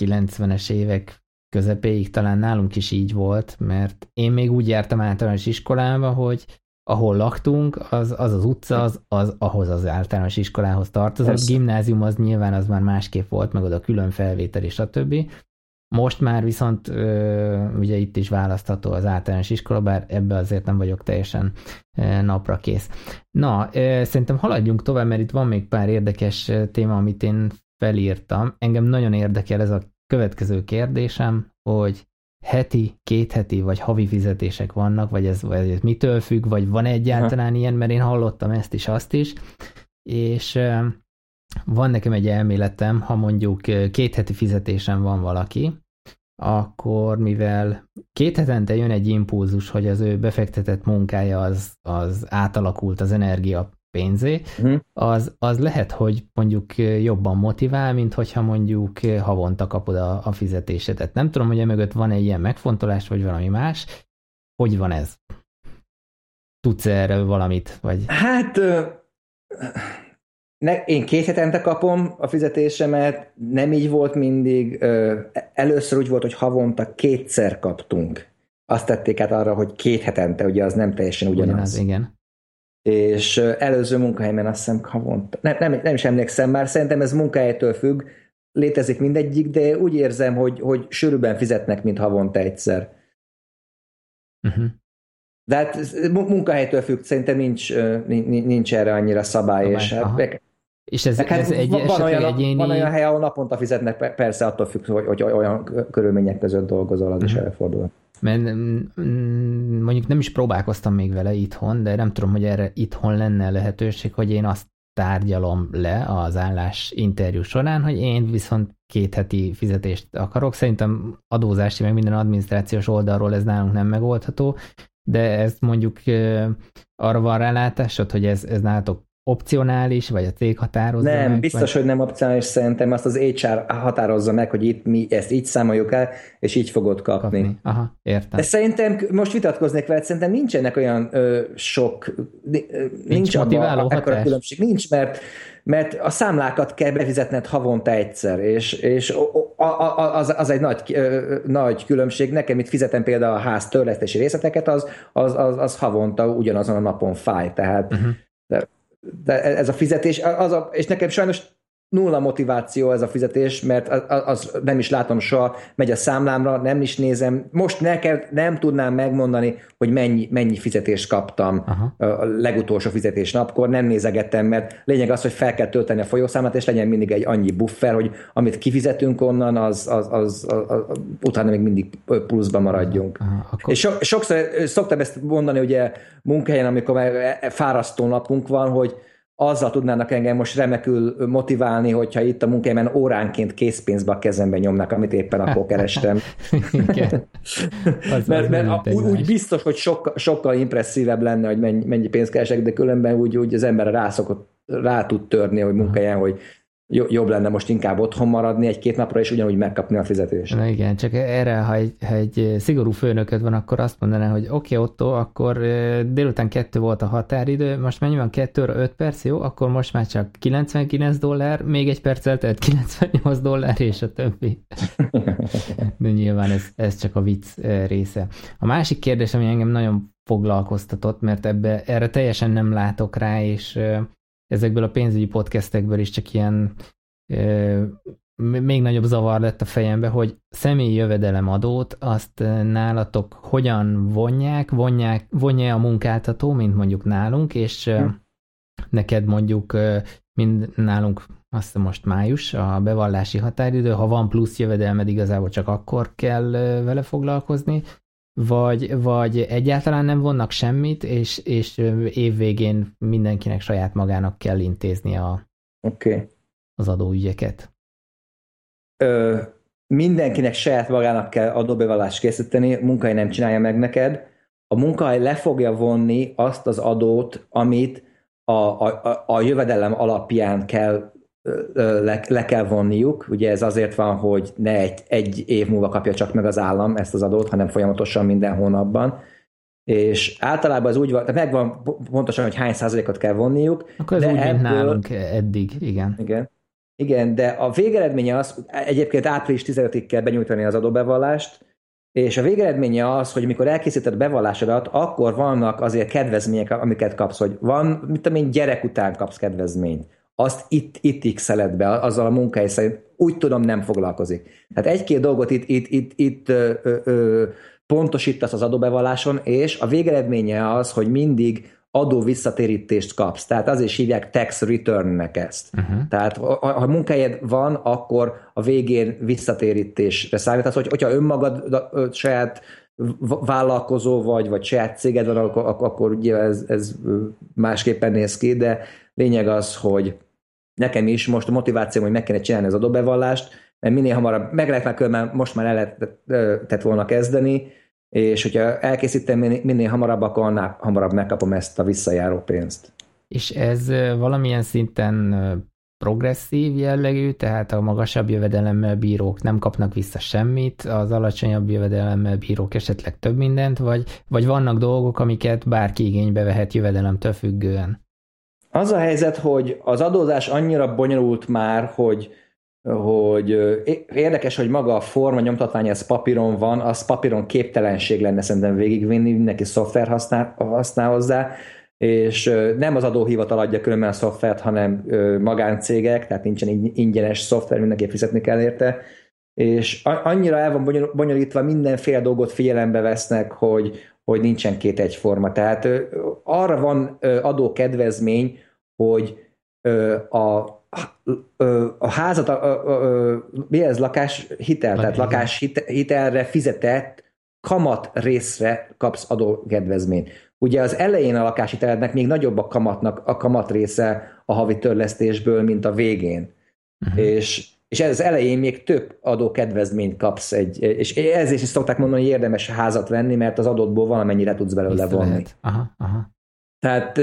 90-es évek közepéig talán nálunk is így volt, mert én még úgy jártam általános iskolába, hogy ahol laktunk, az az, az utca, az, az ahhoz az általános iskolához tartozott. A Gimnázium az nyilván az már másképp volt, meg oda külön felvétel és a többi. Most már viszont ugye itt is választható az általános iskola, bár ebbe azért nem vagyok teljesen napra kész. Na, szerintem haladjunk tovább, mert itt van még pár érdekes téma, amit én felírtam. Engem nagyon érdekel ez a következő kérdésem, hogy heti, két heti vagy havi fizetések vannak, vagy ez, vagy ez mitől függ, vagy van egyáltalán ha. ilyen, mert én hallottam ezt is, azt is, és van nekem egy elméletem, ha mondjuk két heti fizetésem van valaki, akkor mivel két hetente jön egy impulzus, hogy az ő befektetett munkája az, az átalakult az energia pénzé, uh-huh. az, az lehet, hogy mondjuk jobban motivál, mint hogyha mondjuk havonta kapod a, a fizetésedet. Nem tudom, hogy emögött van-e ilyen megfontolás, vagy valami más. Hogy van ez? Tudsz erről valamit? Vagy... Hát ne, én két hetente kapom a fizetésemet, nem így volt mindig. Először úgy volt, hogy havonta kétszer kaptunk. Azt tették át arra, hogy két hetente, ugye az nem teljesen ugyanaz. ugyanaz igen. És előző munkahelyemen azt hiszem havonta, nem, nem, nem is emlékszem már, szerintem ez munkahelytől függ, létezik mindegyik, de úgy érzem, hogy, hogy sűrűbben fizetnek, mint havonta egyszer. Uh-huh. De hát munkahelytől függ, szerintem nincs, nincs erre annyira szabály, és hát és ez, hát ez egy van, olyan, egyéni... van olyan hely, ahol naponta fizetnek, persze attól függ, hogy, hogy olyan körülmények között dolgozol, az is mhm. előfordul. Mert mm, mondjuk nem is próbálkoztam még vele itthon, de nem tudom, hogy erre itthon lenne lehetőség, hogy én azt tárgyalom le az állás interjú során, hogy én viszont két heti fizetést akarok. Szerintem adózási, meg minden adminisztrációs oldalról ez nálunk nem megoldható, de ez mondjuk arra van rálátásod, hogy ez, ez nálatok opcionális, vagy a cég határozza Nem, meg, biztos, vagy... hogy nem opcionális, szerintem azt az HR határozza meg, hogy itt mi ezt így számoljuk el, és így fogod kapni. kapni. Aha, értem. De szerintem, most vitatkoznék veled, szerintem nincsenek olyan ö, sok, nincs, nincs abba, hatás. különbség. Nincs, mert mert a számlákat kell befizetned havonta egyszer, és, és az, az egy nagy, nagy különbség. Nekem itt fizetem például a ház törlesztési részleteket, az, az, az, az havonta ugyanazon a napon fáj, tehát uh-huh. de de ez a fizetés, az a, és nekem sajnos nulla motiváció ez a fizetés, mert az, az nem is látom soha, megy a számlámra, nem is nézem. Most nekem nem tudnám megmondani, hogy mennyi, mennyi fizetést kaptam Aha. a legutolsó fizetés napkor, nem nézegettem, mert lényeg az, hogy fel kell tölteni a folyószámlát, és legyen mindig egy annyi buffer, hogy amit kifizetünk onnan, az, az, az, az, az utána még mindig pluszban maradjunk. Aha, akkor... És so, sokszor szoktam ezt mondani, ugye munkahelyen, amikor fárasztó napunk van, hogy azzal tudnának engem most remekül motiválni, hogyha itt a munkájában óránként készpénzbe a kezembe nyomnak, amit éppen akkor kerestem. (laughs) mert, mert úgy, úgy biztos, hogy sokkal, sokkal impresszívebb lenne, hogy mennyi, mennyi pénzt keresek, de különben úgy, úgy az ember rászokott, rá tud törni, hogy munkáján, hogy jobb lenne most inkább otthon maradni egy-két napra, és ugyanúgy megkapni a fizetést. Na igen, csak erre, ha egy, ha egy szigorú főnököd van, akkor azt mondaná, hogy oké, okay, Otto, akkor délután kettő volt a határidő, most mennyi van kettőre öt perc, jó, akkor most már csak 99 dollár, még egy perc eltelt 98 dollár, és a többi. (laughs) De nyilván ez, ez csak a vicc része. A másik kérdés, ami engem nagyon foglalkoztatott, mert ebbe, erre teljesen nem látok rá, és ezekből a pénzügyi podcastekből is csak ilyen e, még nagyobb zavar lett a fejembe, hogy személyi jövedelemadót azt nálatok hogyan vonják, vonják, vonja a munkáltató, mint mondjuk nálunk, és hm. neked mondjuk, mind nálunk azt most május, a bevallási határidő, ha van plusz jövedelmed, igazából csak akkor kell vele foglalkozni, vagy, vagy egyáltalán nem vonnak semmit, és, és évvégén mindenkinek saját magának kell intézni a, okay. az adóügyeket? Ö, mindenkinek saját magának kell adóbevallást készíteni, a munkahely nem csinálja meg neked. A munkahely le fogja vonni azt az adót, amit a, a, a jövedelem alapján kell le, le kell vonniuk. Ugye ez azért van, hogy ne egy, egy év múlva kapja csak meg az állam ezt az adót, hanem folyamatosan minden hónapban. És általában az úgy van, tehát megvan pontosan, hogy hány százalékot kell vonniuk. Akkor ez de úgy, ebből, mint nálunk eddig, igen. Igen. Igen, de a végeredménye az, egyébként április 15-ig kell benyújtani az adóbevallást, és a végeredménye az, hogy mikor elkészíted a bevallásodat, akkor vannak azért kedvezmények, amiket kapsz, hogy van, mit tudom én, gyerek után kapsz kedvezményt azt itt, itt x be, azzal a munkahely szerint úgy tudom nem foglalkozik. Tehát egy-két dolgot itt, itt, itt, itt ö, ö, pontosítasz az adóbevalláson, és a végeredménye az, hogy mindig adó visszatérítést kapsz. Tehát azért is hívják tax returnnek ezt. Uh-huh. Tehát ha, ha munkahelyed van, akkor a végén visszatérítésre számítasz, hogy, hogyha önmagad saját vállalkozó vagy, vagy saját céged van, akkor, akkor ugye ez, ez másképpen néz ki, de lényeg az, hogy nekem is most a motivációm, hogy meg kéne csinálni az adóbevallást, mert minél hamarabb, meg lehet már most már el lehetett volna kezdeni, és hogyha elkészítem minél hamarabb, akkor annál hamarabb megkapom ezt a visszajáró pénzt. És ez valamilyen szinten progresszív jellegű, tehát a magasabb jövedelemmel bírók nem kapnak vissza semmit, az alacsonyabb jövedelemmel bírók esetleg több mindent, vagy, vagy vannak dolgok, amiket bárki igénybe vehet jövedelemtől függően? Az a helyzet, hogy az adózás annyira bonyolult már, hogy hogy érdekes, hogy maga a forma nyomtatvány, ez papíron van, az papíron képtelenség lenne szerintem végigvinni, mindenki szoftver használ, használ hozzá, és nem az adóhivatal adja különben a szoftvert, hanem magáncégek, tehát nincsen ingyenes szoftver, mindenki fizetni kell érte, és annyira el van bonyolítva, mindenféle dolgot figyelembe vesznek, hogy, hogy nincsen két egyforma. Tehát arra van adókedvezmény, hogy a, a házat, a, a, a, mi ez, lakáshitel, tehát lakáshitelre fizetett kamat részre kapsz adókedvezményt. Ugye az elején a lakáshitelednek még nagyobb a kamatnak a kamat része a havi törlesztésből, mint a végén. Uh-huh. És és ez elején még több adókedvezményt kapsz, egy, és ezért is szokták mondani, hogy érdemes házat venni, mert az adótból valamennyire tudsz belőle vonni. Aha, aha. Tehát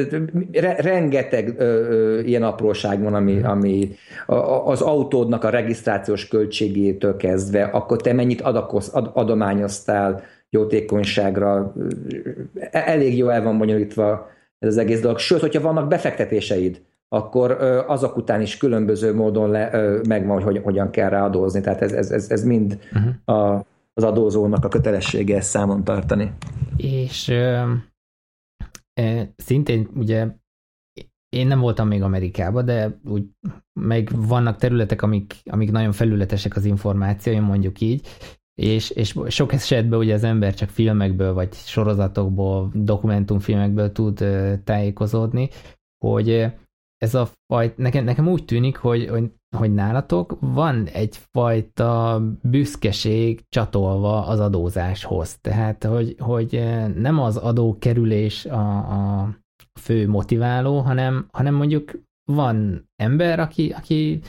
re, rengeteg ö, ö, ilyen apróság van, ami, ami a, az autódnak a regisztrációs költségétől kezdve, akkor te mennyit adakoz, ad, adományoztál jótékonyságra, e, elég jó el van bonyolítva ez az egész dolog. Sőt, hogyha vannak befektetéseid, akkor azok után is különböző módon le, megvan, hogy hogyan kell ráadózni. Tehát ez, ez, ez, ez mind uh-huh. a, az adózónak a kötelessége ezt számon tartani. És szintén ugye én nem voltam még Amerikában, de úgy meg vannak területek, amik, amik nagyon felületesek az információim, mondjuk így, és, és sok esetben ugye az ember csak filmekből, vagy sorozatokból, dokumentumfilmekből tud tájékozódni, hogy ez a fajta, nekem, nekem úgy tűnik, hogy, hogy, hogy nálatok van egyfajta büszkeség csatolva az adózáshoz. Tehát, hogy, hogy eh, nem az adókerülés a, a fő motiváló, hanem, hanem mondjuk van ember, aki, aki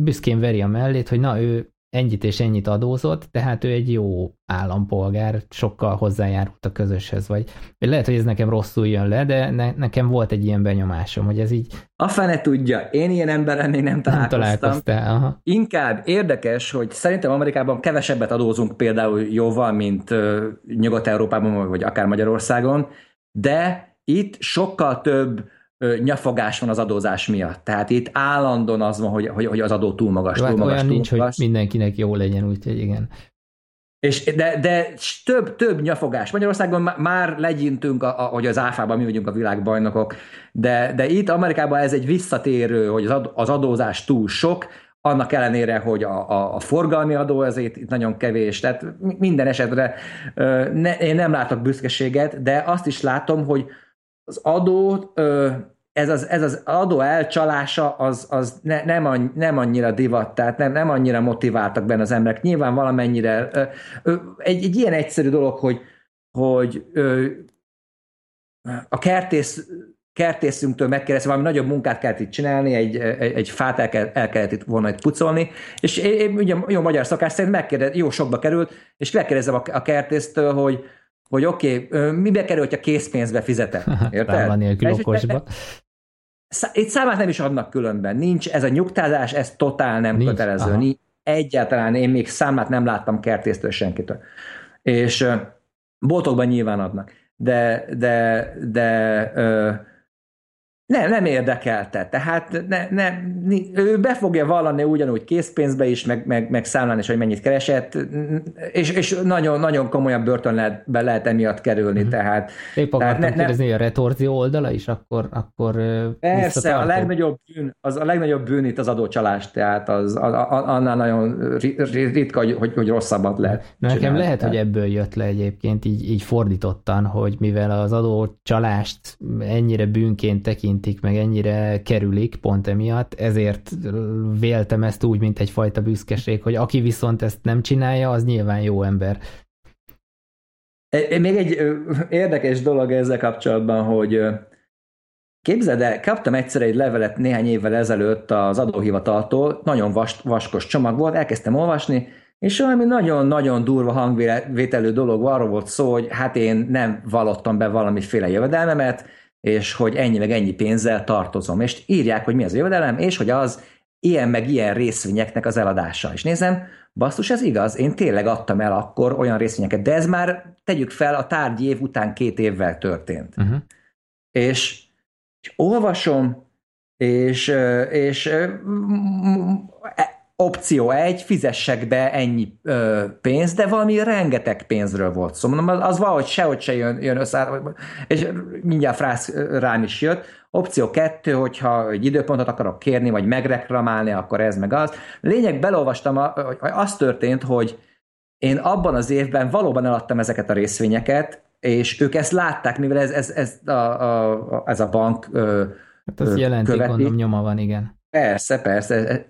büszkén veri a mellét, hogy na, ő ennyit és ennyit adózott, tehát ő egy jó állampolgár, sokkal hozzájárult a közöshez, vagy, vagy lehet, hogy ez nekem rosszul jön le, de ne, nekem volt egy ilyen benyomásom, hogy ez így... A fene tudja, én ilyen emberrel még nem találkoztam. Nem találkoztál, aha. Inkább érdekes, hogy szerintem Amerikában kevesebbet adózunk például jóval, mint uh, Nyugat-Európában, vagy akár Magyarországon, de itt sokkal több nyafogás van az adózás miatt. Tehát itt állandóan az van, hogy, hogy, hogy az adó túl magas, jó, túl hát magas, olyan túl nincs, magas. hogy mindenkinek jó legyen, úgyhogy igen. És de, de több, több nyafogás. Magyarországon már legyintünk, a, a, hogy az áfában mi vagyunk a világbajnokok, de, de itt Amerikában ez egy visszatérő, hogy az, az adózás túl sok, annak ellenére, hogy a, a, a forgalmi adó ezért itt nagyon kevés, tehát minden esetre ne, én nem látok büszkeséget, de azt is látom, hogy az adó, ez az, ez az adó elcsalása az, az ne, nem, annyi, nem annyira divat, tehát nem, nem annyira motiváltak benne az emberek. Nyilván valamennyire egy, egy ilyen egyszerű dolog, hogy, hogy a kertész kertészünktől megkérdezve, valami nagyobb munkát kellett itt csinálni, egy, egy, egy fát el, kell, el kellett itt volna itt pucolni, és én, én ugye jó magyar szakás szerint megkérdez, jó sokba került, és megkérdezem a, a kertésztől, hogy hogy oké, okay, mibe kerül, hogyha készpénzbe fizetek? (laughs) Érted? Van nélkül okosba. Itt számát nem is adnak különben. Nincs ez a nyugtázás, ez totál nem Nincs. kötelező. Aha. Egyáltalán én még számát nem láttam kertésztől senkitől. És boltokban nyilván adnak. De, de, de nem, nem érdekelte. Tehát ne, ne, ő be fogja vallani ugyanúgy készpénzbe is, meg, meg, meg számlán is, hogy mennyit keresett, és, és nagyon, nagyon komolyan börtön lehet, be lehet emiatt kerülni. Mm-hmm. Tehát, Épp tehát ne, kérdezni, hogy a retorzió oldala is, akkor, akkor Persze, a legnagyobb, bűn, az, a legnagyobb bűn itt az adócsalás, tehát az, a, a, annál nagyon ritka, hogy, hogy, hogy rosszabbat lehet. Nekem csinálni. lehet, tehát. hogy ebből jött le egyébként így, így fordítottan, hogy mivel az adócsalást ennyire bűnként tekint, tekintik, meg ennyire kerülik pont emiatt, ezért véltem ezt úgy, mint egyfajta büszkeség, hogy aki viszont ezt nem csinálja, az nyilván jó ember. Még egy érdekes dolog ezzel kapcsolatban, hogy képzeld el, kaptam egyszer egy levelet néhány évvel ezelőtt az adóhivataltól, nagyon vas, vaskos csomag volt, elkezdtem olvasni, és valami nagyon-nagyon durva hangvételű dolog arról volt szó, hogy hát én nem valottam be valamiféle jövedelmemet, és hogy ennyi meg ennyi pénzzel tartozom. És írják, hogy mi az jövedelem, és hogy az ilyen meg ilyen részvényeknek az eladása. És nézem, basszus, ez igaz, én tényleg adtam el akkor olyan részvényeket, de ez már tegyük fel a tárgyi év után két évvel történt. Uh-huh. És És olvasom, és, és opció egy, fizessek be ennyi ö, pénzt, de valami rengeteg pénzről volt szó. Mondom, az valahogy sehogy se jön, jön össze, és mindjárt frász rám is jött. Opció kettő, hogyha egy időpontot akarok kérni, vagy megreklamálni, akkor ez meg az. Lényeg, belolvastam, hogy az történt, hogy én abban az évben valóban eladtam ezeket a részvényeket, és ők ezt látták, mivel ez, ez, ez, a, a, ez a bank ö, Hát az jelenték, gondolom, nyoma van, igen. Persze, persze.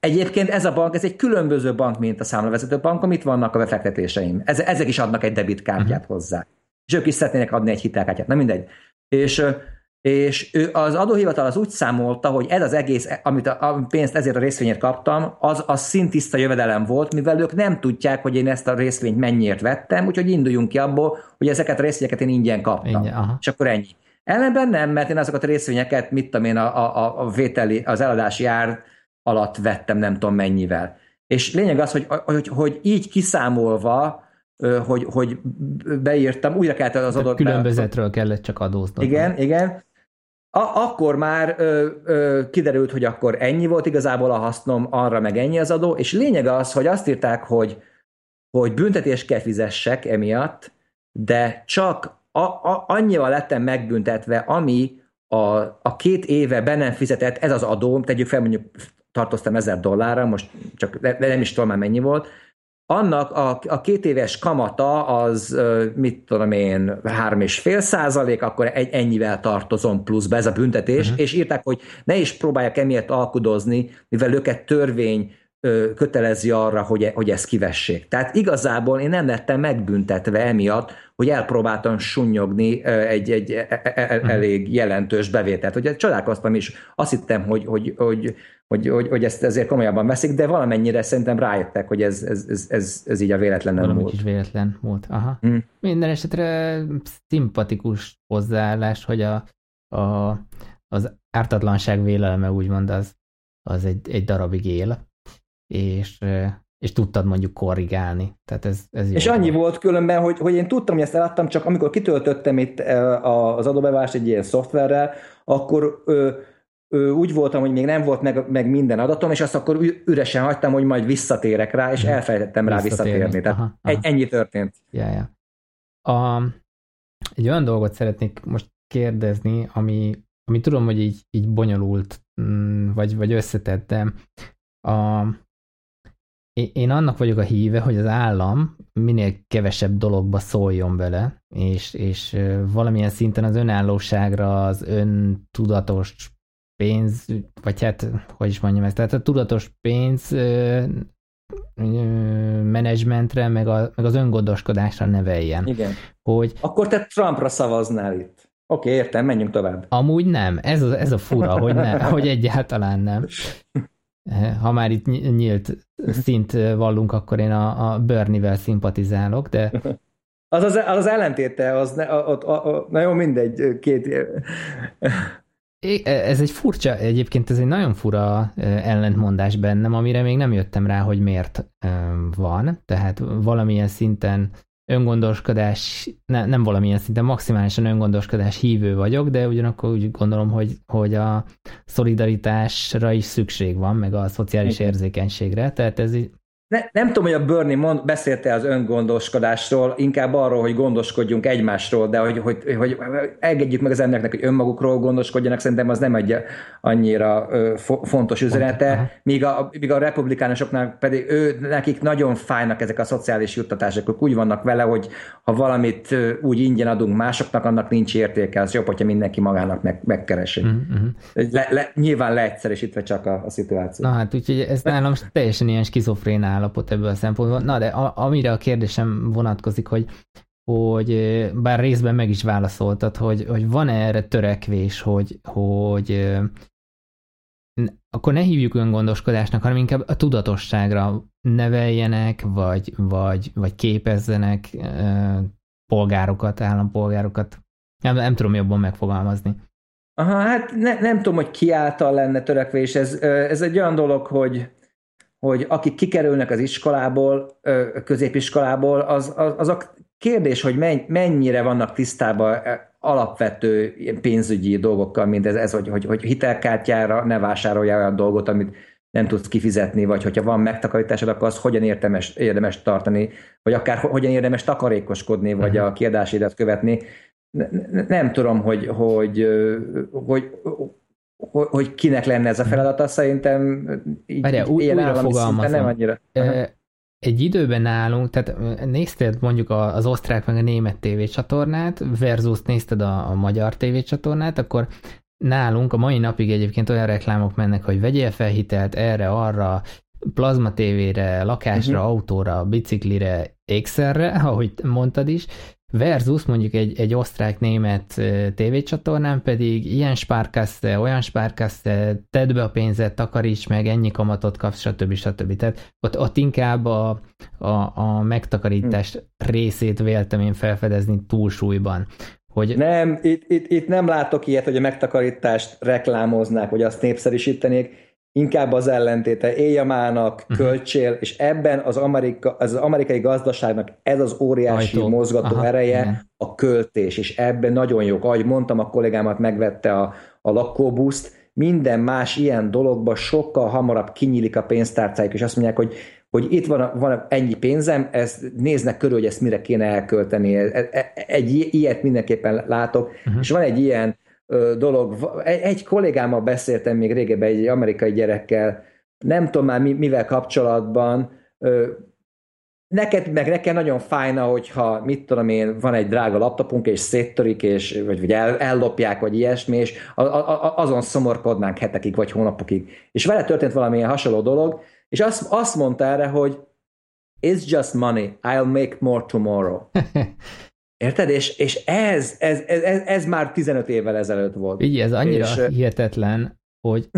Egyébként ez a bank, ez egy különböző bank, mint a számlavezető bank, itt vannak a befektetéseim. ezek is adnak egy debitkártyát uh-huh. hozzá. És ők is szeretnének adni egy hitelkártyát, na mindegy. És, és ő, az adóhivatal az úgy számolta, hogy ez az egész, amit a, a pénzt ezért a részvényért kaptam, az, az szintiszta jövedelem volt, mivel ők nem tudják, hogy én ezt a részvényt mennyiért vettem, úgyhogy induljunk ki abból, hogy ezeket a részvényeket én ingyen kaptam. Ingyen, aha. És akkor ennyi. Ellenben nem, mert én azokat a részvényeket, mit tudom én, a, a, a vételi, az eladási ár alatt vettem nem tudom mennyivel. És lényeg az, hogy, hogy, hogy így kiszámolva, hogy, hogy beírtam, újra kellett az adott... Különbözetről kellett csak adózni. Igen, igen. A, akkor már ö, ö, kiderült, hogy akkor ennyi volt igazából a hasznom, arra meg ennyi az adó, és lényeg az, hogy azt írták, hogy, hogy büntetést kell fizessek emiatt, de csak a, a, annyival lettem megbüntetve, ami a, a két éve be nem fizetett, ez az adó, tegyük fel mondjuk tartoztam ezer dollárra, most csak de nem is tudom már mennyi volt, annak a, a két éves kamata az, mit tudom én, három és fél százalék, akkor egy, ennyivel tartozom pluszba, ez a büntetés, uh-huh. és írták, hogy ne is próbálják emiatt alkudozni, mivel őket törvény kötelezi arra, hogy, hogy ezt kivessék. Tehát igazából én nem lettem megbüntetve emiatt, hogy elpróbáltam sunnyogni egy, egy e, e, e, mhm. elég jelentős bevételt. Ugye csodálkoztam is, azt hittem, hogy, hogy, hogy, hogy, hogy, hogy ezt ezért komolyabban veszik, de valamennyire szerintem rájöttek, hogy ez, ez, ez, ez, ez így a véletlen nem volt. is véletlen volt. Aha. Hmm. Minden esetre szimpatikus hozzáállás, hogy a, a, az ártatlanság vélelme úgymond az, az egy, egy darabig él és, és tudtad mondjuk korrigálni. Tehát ez, ez és annyi volt különben, hogy, hogy én tudtam, hogy ezt eladtam, csak amikor kitöltöttem itt az adóbevást egy ilyen szoftverrel, akkor ö, ö, úgy voltam, hogy még nem volt meg, meg minden adatom, és azt akkor üresen hagytam, hogy majd visszatérek rá, és mhm. elfelejtettem rá visszatérni. Tehát aha, aha. ennyi történt. Ja, ja. A, egy olyan dolgot szeretnék most kérdezni, ami, ami tudom, hogy így, így bonyolult, mm, vagy, vagy összetett, de a, én annak vagyok a híve, hogy az állam minél kevesebb dologba szóljon bele, és, és valamilyen szinten az önállóságra, az öntudatos pénz, vagy hát, hogy is mondjam ezt, tehát a tudatos pénz menedzsmentre, meg, a, meg az öngondoskodásra neveljen. Igen. Hogy, Akkor te Trumpra szavaznál itt. Oké, okay, értem, menjünk tovább. Amúgy nem, ez a, ez a fura, hogy, ne, hogy egyáltalán nem. (laughs) ha már itt nyílt szint vallunk, akkor én a, a Bernie-vel szimpatizálok, de... (laughs) Az az, az ellentéte, az ne, a, a, a, na jó, mindegy, két... E, ez egy furcsa, egyébként ez egy nagyon fura ellentmondás bennem, amire még nem jöttem rá, hogy miért van. Tehát valamilyen szinten öngondoskodás, ne, nem valamilyen szinten maximálisan öngondoskodás hívő vagyok, de ugyanakkor úgy gondolom, hogy, hogy a szolidaritásra is szükség van, meg a szociális érzékenységre, tehát ez ne, nem tudom, hogy a Bernie mond, beszélte az öngondoskodásról, inkább arról, hogy gondoskodjunk egymásról, de hogy, hogy, hogy engedjük meg az embereknek, hogy önmagukról gondoskodjanak, szerintem az nem egy annyira ö, fontos üzenete, míg a, míg a republikánusoknál pedig ő, nekik nagyon fájnak ezek a szociális juttatások, ők úgy vannak vele, hogy ha valamit úgy ingyen adunk másoknak, annak nincs értéke, az jobb, hogyha mindenki magának meg, megkeresi. Mm-hmm. Le, le, nyilván leegyszerűsítve csak a, a szituáció. Na hát úgyhogy ez nálam teljesen ilyen skizofrén állapot ebből a szempontból. Na de a, amire a kérdésem vonatkozik, hogy hogy bár részben meg is válaszoltad, hogy, hogy van-e erre törekvés, hogy, hogy akkor ne hívjuk öngondoskodásnak, hanem inkább a tudatosságra neveljenek, vagy, vagy, vagy képezzenek polgárokat, állampolgárokat. Nem, nem tudom jobban megfogalmazni. Aha, hát ne, nem tudom, hogy ki által lenne törekvés. Ez, ez egy olyan dolog, hogy hogy akik kikerülnek az iskolából, középiskolából, az, az, azok kérdés, hogy mennyire vannak tisztában alapvető pénzügyi dolgokkal, mint ez, ez hogy, hogy, hogy hitelkártyára ne vásárolja olyan dolgot, amit nem tudsz kifizetni, vagy hogyha van megtakarításod, akkor az hogyan érdemes, érdemes tartani, vagy akár hogyan érdemes takarékoskodni, vagy uh-huh. a kiadásidat követni. Nem tudom, hogy, hogy, hogy, hogy, kinek lenne ez a feladata, szerintem így, Várja, új, újra fogalmazom. Nem annyira. E, egy időben nálunk, tehát nézted mondjuk az osztrák meg a német tévécsatornát, versus nézted a, a magyar tévécsatornát, akkor nálunk a mai napig egyébként olyan reklámok mennek, hogy vegyél fel hitelt erre, arra, plazma tévére, lakásra, uh-huh. autóra, biciklire, ékszerre, ahogy mondtad is, versus mondjuk egy, egy osztrák-német tévécsatornán pedig ilyen spárkasze, olyan spárkasze, tedd be a pénzet, takaríts meg, ennyi kamatot kapsz, stb. stb. Tehát ott, ott inkább a, a, a megtakarítás hmm. részét véltem én felfedezni túlsúlyban. Hogy... Nem, itt, itt, itt nem látok ilyet, hogy a megtakarítást reklámoznák, vagy azt népszerűsítenék, inkább az ellentéte, éljamának, uh-huh. költsél, és ebben az, Amerika, az amerikai gazdaságnak ez az óriási Ajtó. mozgató Aha, ereje igen. a költés, és ebben nagyon jó. Ahogy mondtam, a kollégámat megvette a, a lakóbuszt, minden más ilyen dologban sokkal hamarabb kinyílik a pénztárcájuk, és azt mondják, hogy hogy itt van, van ennyi pénzem, ezt néznek körül, hogy ezt mire kéne elkölteni. E, e, egy ilyet mindenképpen látok, uh-huh. és van egy ilyen dolog. Egy, kollégámmal beszéltem még régebben egy amerikai gyerekkel, nem tudom már mivel kapcsolatban, neked meg nekem nagyon fájna, hogyha mit tudom én, van egy drága laptopunk, és széttörik, és, vagy, vagy el, ellopják, vagy ilyesmi, és a, a, azon szomorkodnánk hetekig, vagy hónapokig. És vele történt valamilyen hasonló dolog, és azt, azt mondta erre, hogy it's just money, I'll make more tomorrow. (laughs) Érted? És, és ez, ez, ez, ez, már 15 évvel ezelőtt volt. Így, ez annyira és, hihetetlen, hogy,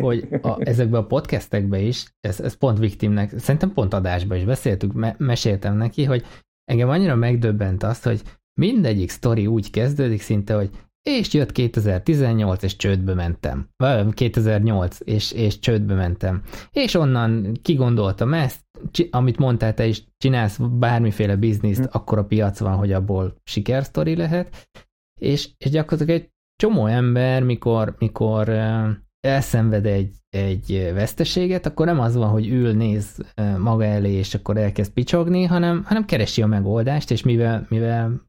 hogy a, ezekben a podcastekben is, ez, ez pont Victimnek, szerintem pont adásban is beszéltük, me, meséltem neki, hogy engem annyira megdöbbent azt, hogy mindegyik sztori úgy kezdődik szinte, hogy és jött 2018, és csődbe mentem. 2008, és, és csődbe mentem. És onnan kigondoltam ezt, amit mondtál te is, csinálsz bármiféle bizniszt, hm. akkor a piac van, hogy abból sikersztori lehet, és, és gyakorlatilag egy csomó ember, mikor, mikor elszenved egy, egy veszteséget, akkor nem az van, hogy ül, néz maga elé, és akkor elkezd picsogni, hanem, hanem keresi a megoldást, és mivel, mivel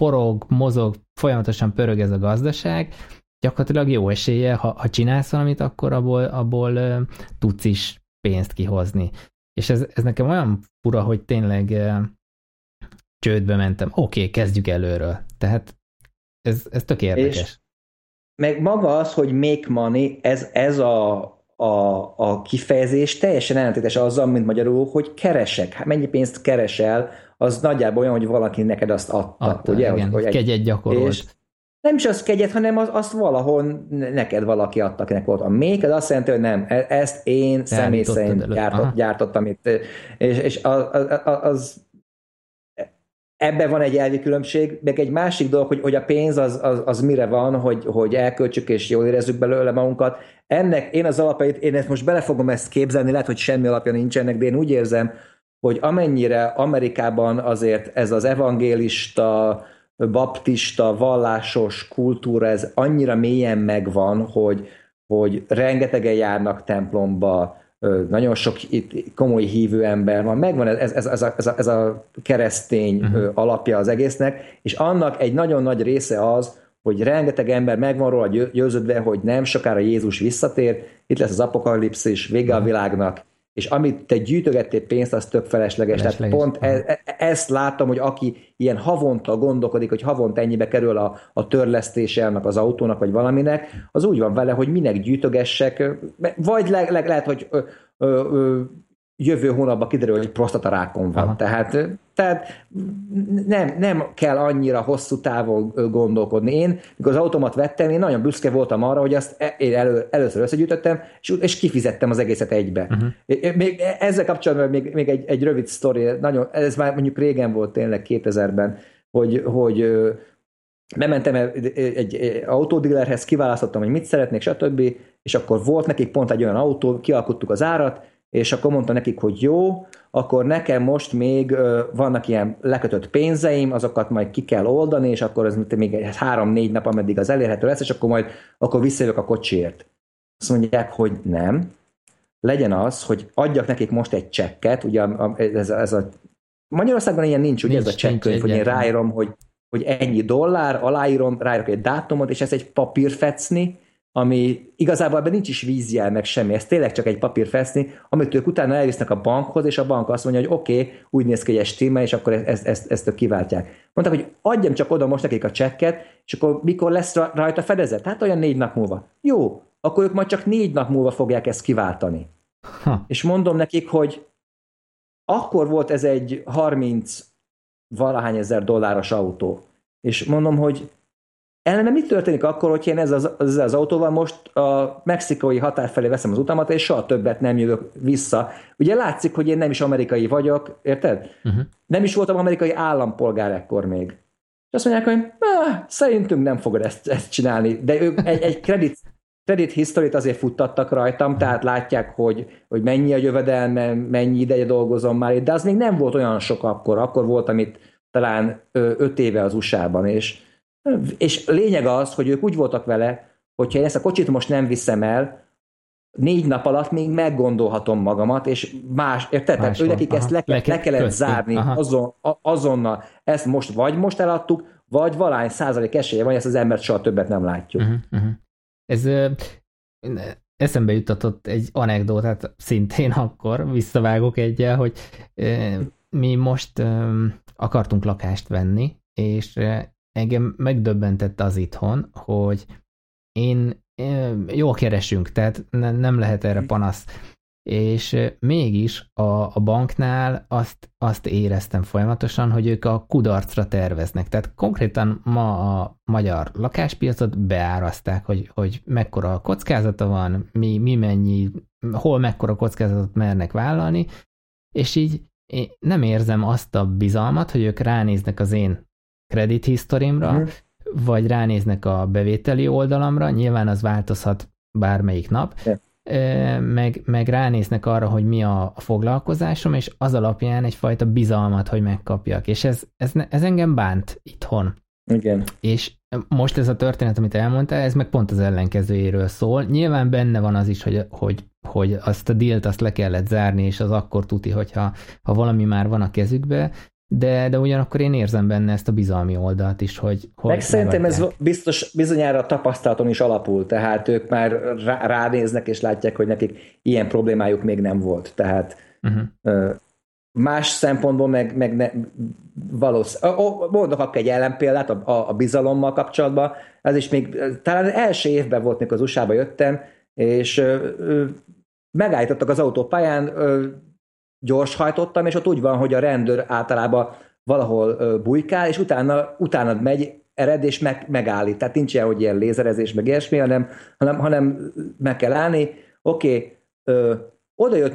forog, mozog, folyamatosan pörög ez a gazdaság, gyakorlatilag jó esélye, ha, ha csinálsz valamit, akkor abból, abból tudsz is pénzt kihozni. És ez, ez nekem olyan fura, hogy tényleg uh, csődbe mentem. Oké, okay, kezdjük előről. Tehát ez, ez tök érdekes. És meg maga az, hogy make money, ez, ez a, a, a kifejezés teljesen ellentétes azzal, mint magyarul, hogy keresek. Hát mennyi pénzt keresel, az nagyjából olyan, hogy valaki neked azt adta. adta ugye? Igen, hogy, hogy kegyet gyakorolt. És nem is az kegyet, hanem az, azt valahol neked valaki adta, akinek volt a még, ez azt jelenti, hogy nem, e- ezt én személy szerint gyártott, gyártottam itt. És, és az, az, az ebben van egy elvi különbség, meg egy másik dolog, hogy, hogy a pénz az, az, az mire van, hogy, hogy elköltsük és jól érezzük belőle magunkat. Ennek én az alapait, én ezt most bele fogom ezt képzelni, lehet, hogy semmi alapja nincsenek, de én úgy érzem, hogy amennyire Amerikában azért ez az evangélista, baptista, vallásos kultúra, ez annyira mélyen megvan, hogy, hogy rengetegen járnak templomba, nagyon sok itt komoly hívő ember van, megvan ez, ez, ez, a, ez, a, ez a keresztény uh-huh. alapja az egésznek, és annak egy nagyon nagy része az, hogy rengeteg ember megvan róla győződve, hogy nem sokára Jézus visszatér, itt lesz az apokalipszis, vége a mhm. világnak, és amit te gyűjtögettél pénzt, az tök felesleges. felesleges. Tehát pont e, e, ezt láttam, hogy aki ilyen havonta gondolkodik, hogy havonta ennyibe kerül a, a törlesztése annak az autónak, vagy valaminek, az úgy van vele, hogy minek gyűjtögessek, vagy le, le, lehet, hogy ö, ö, ö, jövő hónapban kiderül, hogy prostatarákon van. Aha. Tehát, tehát nem, nem kell annyira hosszú távon gondolkodni. Én, mikor az automat vettem, én nagyon büszke voltam arra, hogy azt e, én elő, először összegyűjtöttem, és, és kifizettem az egészet egybe. Uh-huh. Még ezzel kapcsolatban még, még egy, egy rövid sztori, nagyon, ez már mondjuk régen volt tényleg 2000-ben, hogy, hogy bementem egy, egy, egy autódillerhez, kiválasztottam, hogy mit szeretnék, stb., és akkor volt nekik pont egy olyan autó, kialkottuk az árat, és akkor mondta nekik, hogy jó, akkor nekem most még vannak ilyen lekötött pénzeim, azokat majd ki kell oldani, és akkor ez még három-négy nap, ameddig az elérhető lesz, és akkor majd akkor visszajövök a kocsiért. Azt mondják, hogy nem, legyen az, hogy adjak nekik most egy csekket, ugye ez, ez a Magyarországon ilyen nincs, ugye nincs, ez a csekkönyv, hogy én ráírom, hogy, hogy ennyi dollár, aláírom, ráírok egy dátumot, és ez egy papírfecni, ami igazából ebben nincs is vízjel, meg semmi, ez tényleg csak egy papírfeszni, amit ők utána elvisznek a bankhoz, és a bank azt mondja, hogy oké, okay, úgy néz ki, hogy egy stimmel, és akkor ezt, ezt, ezt kiváltják. Mondták, hogy adjam csak oda most nekik a csekket, és akkor mikor lesz rajta fedezet? Hát olyan négy nap múlva. Jó, akkor ők majd csak négy nap múlva fogják ezt kiváltani. Ha. És mondom nekik, hogy akkor volt ez egy 30 valahány ezer dolláros autó. És mondom, hogy Ellenben mit történik akkor, hogyha én ezzel az, ezzel az autóval most a mexikai határ felé veszem az utamat, és soha többet nem jövök vissza. Ugye látszik, hogy én nem is amerikai vagyok, érted? Uh-huh. Nem is voltam amerikai állampolgár ekkor még. És azt mondják, hogy szerintünk nem fogod ezt, ezt csinálni, de ők egy, egy credit, credit history azért futtattak rajtam, tehát látják, hogy, hogy mennyi a jövedelme, mennyi ideje dolgozom már itt, de az még nem volt olyan sok akkor. Akkor voltam itt talán öt éve az USA-ban, és és lényeg az, hogy ők úgy voltak vele, hogyha én ezt a kocsit most nem viszem el, négy nap alatt még meggondolhatom magamat, és más, érted? Tehát ő nekik ezt le, le, le kellett közti. zárni azon, azonnal. Ezt most vagy most eladtuk, vagy valány százalék esélye van, ezt az embert soha többet nem látjuk. Uh-huh, uh-huh. Ez eszembe jutatott egy anekdotát szintén akkor, visszavágok egyel, hogy mi most akartunk lakást venni, és engem megdöbbentett az itthon, hogy én, jól keresünk, tehát ne, nem lehet erre mhm. panasz. És mégis a, a banknál azt, azt éreztem folyamatosan, hogy ők a kudarcra terveznek. Tehát konkrétan ma a magyar lakáspiacot beárazták, hogy, hogy mekkora kockázata van, mi, mi mennyi, hol mekkora kockázatot mernek vállalni, és így én nem érzem azt a bizalmat, hogy ők ránéznek az én credit historimra, uh-huh. vagy ránéznek a bevételi oldalamra, nyilván az változhat bármelyik nap, yeah. meg, meg ránéznek arra, hogy mi a, a foglalkozásom, és az alapján egyfajta bizalmat, hogy megkapjak. És ez, ez, ez engem bánt itthon. Igen. És most ez a történet, amit elmondtál, ez meg pont az ellenkezőjéről szól. Nyilván benne van az is, hogy, hogy, hogy azt a dílt azt le kellett zárni, és az akkor tuti, hogyha ha valami már van a kezükbe, de, de ugyanakkor én érzem benne ezt a bizalmi oldalt is, hogy... hogy Meg szerintem ez biztos bizonyára a tapasztalaton is alapul, tehát ők már rá, ránéznek és látják, hogy nekik ilyen problémájuk még nem volt. Tehát uh-huh. más szempontból meg, meg ne, valószínű. Mondok akkor egy ellenpéldát a, a, a bizalommal kapcsolatban. Ez is még talán első évben volt, mikor az USA-ba jöttem, és megállítottak az autópályán, gyorshajtottam, és ott úgy van, hogy a rendőr általában valahol bujkál, és utána, utána megy, ered és meg, megállít. Tehát nincs ilyen, hogy ilyen lézerezés, meg ilyesmi, hanem, hanem, hanem meg kell állni. Oké, okay, oda jött,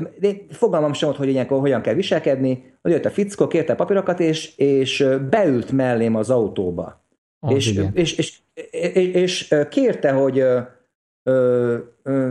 fogalmam sem volt, hogy ilyenkor hogyan kell viselkedni, oda jött a fickó, kérte a papírokat, és, és beült mellém az autóba. Oh, és, és, és, és, és, kérte, hogy ö, ö,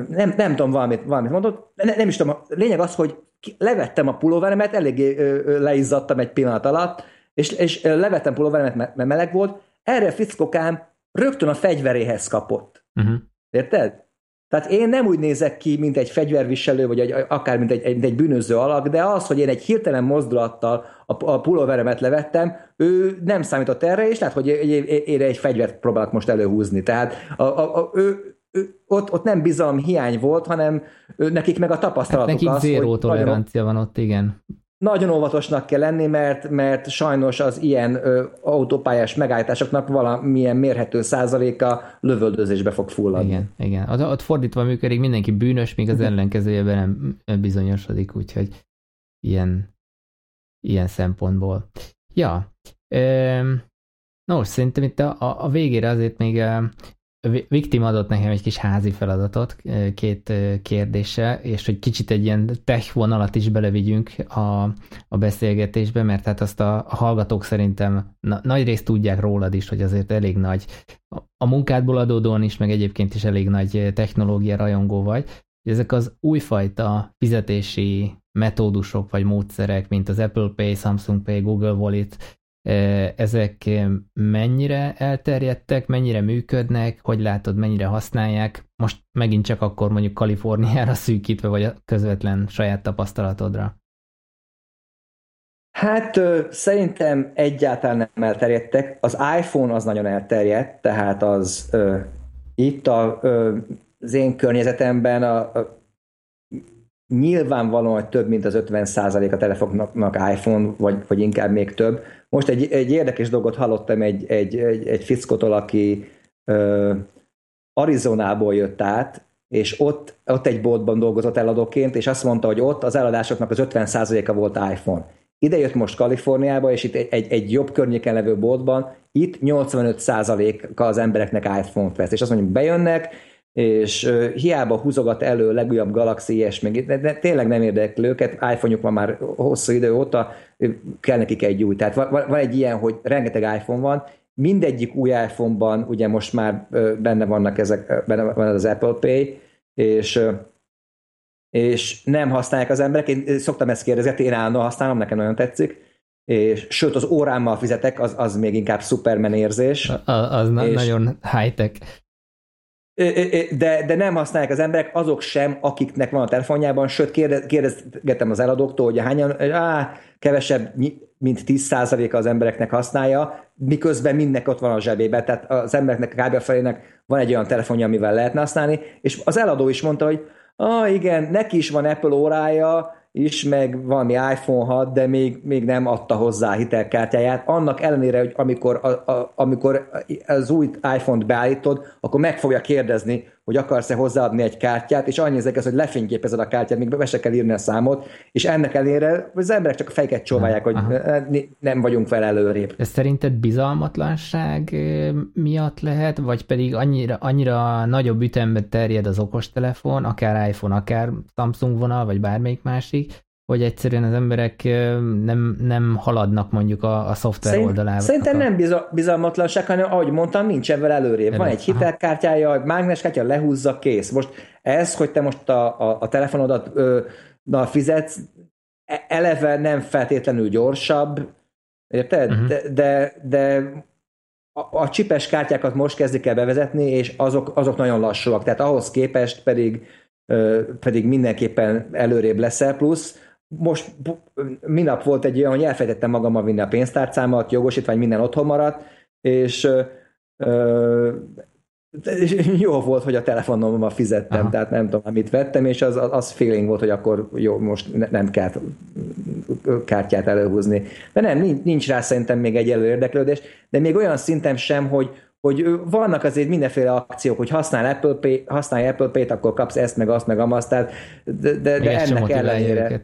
nem, nem tudom, valamit, valamit mondott, ne, nem is tudom, a lényeg az, hogy levettem a pulóveremet, eléggé leizzadtam egy pillanat alatt, és, és levettem pulóveremet, mert meleg volt, erre a fickokám rögtön a fegyveréhez kapott. Uh-huh. Érted? Tehát én nem úgy nézek ki, mint egy fegyverviselő, vagy egy, akár mint egy, egy, egy bűnöző alak, de az, hogy én egy hirtelen mozdulattal a, a pulóveremet levettem, ő nem számított erre, és lehet, hogy én egy fegyvert próbálok most előhúzni. Tehát a, a, a, ő, ott, ott nem bizalom hiány volt, hanem nekik meg a tapasztalatuk hát nekik az, zéró tolerancia nagyon, van ott, igen. Nagyon óvatosnak kell lenni, mert, mert sajnos az ilyen ö, autópályás megállításoknak valamilyen mérhető százaléka lövöldözésbe fog fulladni. Igen, igen. Ott, ott fordítva működik, mindenki bűnös, míg az ellenkezőjében nem bizonyosodik, úgyhogy ilyen, ilyen szempontból. Ja, Nos, szerintem itt a, a végére azért még Victim adott nekem egy kis házi feladatot, két kérdése, és hogy kicsit egy ilyen tech vonalat is belevigyünk a, a beszélgetésbe, mert hát azt a, a hallgatók szerintem na, nagy részt tudják rólad is, hogy azért elég nagy, a munkádból adódóan is, meg egyébként is elég nagy technológia rajongó vagy. ezek az újfajta fizetési metódusok vagy módszerek, mint az Apple Pay, Samsung Pay, Google Wallet, ezek mennyire elterjedtek, mennyire működnek, hogy látod, mennyire használják, most megint csak akkor mondjuk Kaliforniára szűkítve, vagy a közvetlen saját tapasztalatodra? Hát szerintem egyáltalán nem elterjedtek. Az iPhone az nagyon elterjedt, tehát az ö, itt a, ö, az én környezetemben a, a nyilvánvalóan több, mint az 50% a telefonoknak iPhone, vagy, vagy inkább még több. Most egy, egy érdekes dolgot hallottam egy, egy, egy, egy fickotól, aki ö, Arizonából jött át, és ott, ott egy boltban dolgozott eladóként, és azt mondta, hogy ott az eladásoknak az 50%-a volt iPhone. Ide jött most Kaliforniába, és itt egy, egy, egy jobb környéken levő boltban, itt 85%-a az embereknek iPhone-t vesz, és azt mondjuk, bejönnek, és uh, hiába húzogat elő legújabb Galaxy ilyesmi, de, de tényleg nem érdekli őket, iPhone-juk van már hosszú idő óta, kell nekik egy új. Tehát van, van egy ilyen, hogy rengeteg iPhone van, mindegyik új iPhone-ban ugye most már uh, benne vannak ezek, benne van az Apple Pay, és uh, és nem használják az emberek. Én szoktam ezt kérdezni, én állandóan használom, nekem nagyon tetszik. És, sőt, az órámmal fizetek, az, az még inkább Superman érzés. A, az és, nagyon high-tech. De, de nem használják az emberek, azok sem, akiknek van a telefonjában, sőt kérdez, kérdezgetem az eladóktól, hogy hányan, á, kevesebb, mint 10%-a az embereknek használja, miközben mindnek ott van a zsebébe, tehát az embereknek kb. felének van egy olyan telefonja, amivel lehetne használni, és az eladó is mondta, hogy ah igen, neki is van Apple órája, is, meg valami iPhone 6, de még, még nem adta hozzá a hitelkártyáját. Annak ellenére, hogy amikor, a, a, amikor az új iPhone-t beállítod, akkor meg fogja kérdezni, hogy akarsz-e hozzáadni egy kártyát, és annyi ezek, hogy lefényképezed a kártyát, még be se kell írni a számot, és ennek ellenére az emberek csak a fejeket csóválják, hogy Aha. nem vagyunk fel előrébb. Ez szerinted bizalmatlanság miatt lehet, vagy pedig annyira, annyira nagyobb ütemben terjed az okostelefon, akár iPhone, akár Samsung vonal, vagy bármelyik másik, hogy egyszerűen az emberek nem, nem haladnak mondjuk a, a szoftver Szerint, oldalával. Szerintem nem bizalmatlanság, hanem ahogy mondtam, nincs ebben előrébb. Van egy hitelkártyája, egy mágneskártya, lehúzza, kész. Most ez, hogy te most a, a, a telefonodat ö, na, fizetsz, e, eleve nem feltétlenül gyorsabb, érted? Uh-huh. De, de, de a, a csipes kártyákat most kezdik el bevezetni, és azok, azok nagyon lassúak. Tehát ahhoz képest pedig, ö, pedig mindenképpen előrébb leszel, plusz most minap volt egy olyan, hogy elfejtettem magammal vinni a pénztárcámat, jogosítvány minden otthon maradt, és ö, jó volt, hogy a telefonommal fizettem, Aha. tehát nem tudom, amit vettem, és az, az feeling volt, hogy akkor jó, most nem kell kártyát előhúzni. De nem, nincs rá szerintem még egy érdeklődés, de még olyan szintem sem, hogy, hogy vannak azért mindenféle akciók, hogy használ Apple Pay, használj Apple Pay-t, akkor kapsz ezt, meg azt, meg amazt, tehát, de, de, de ennek ellenére.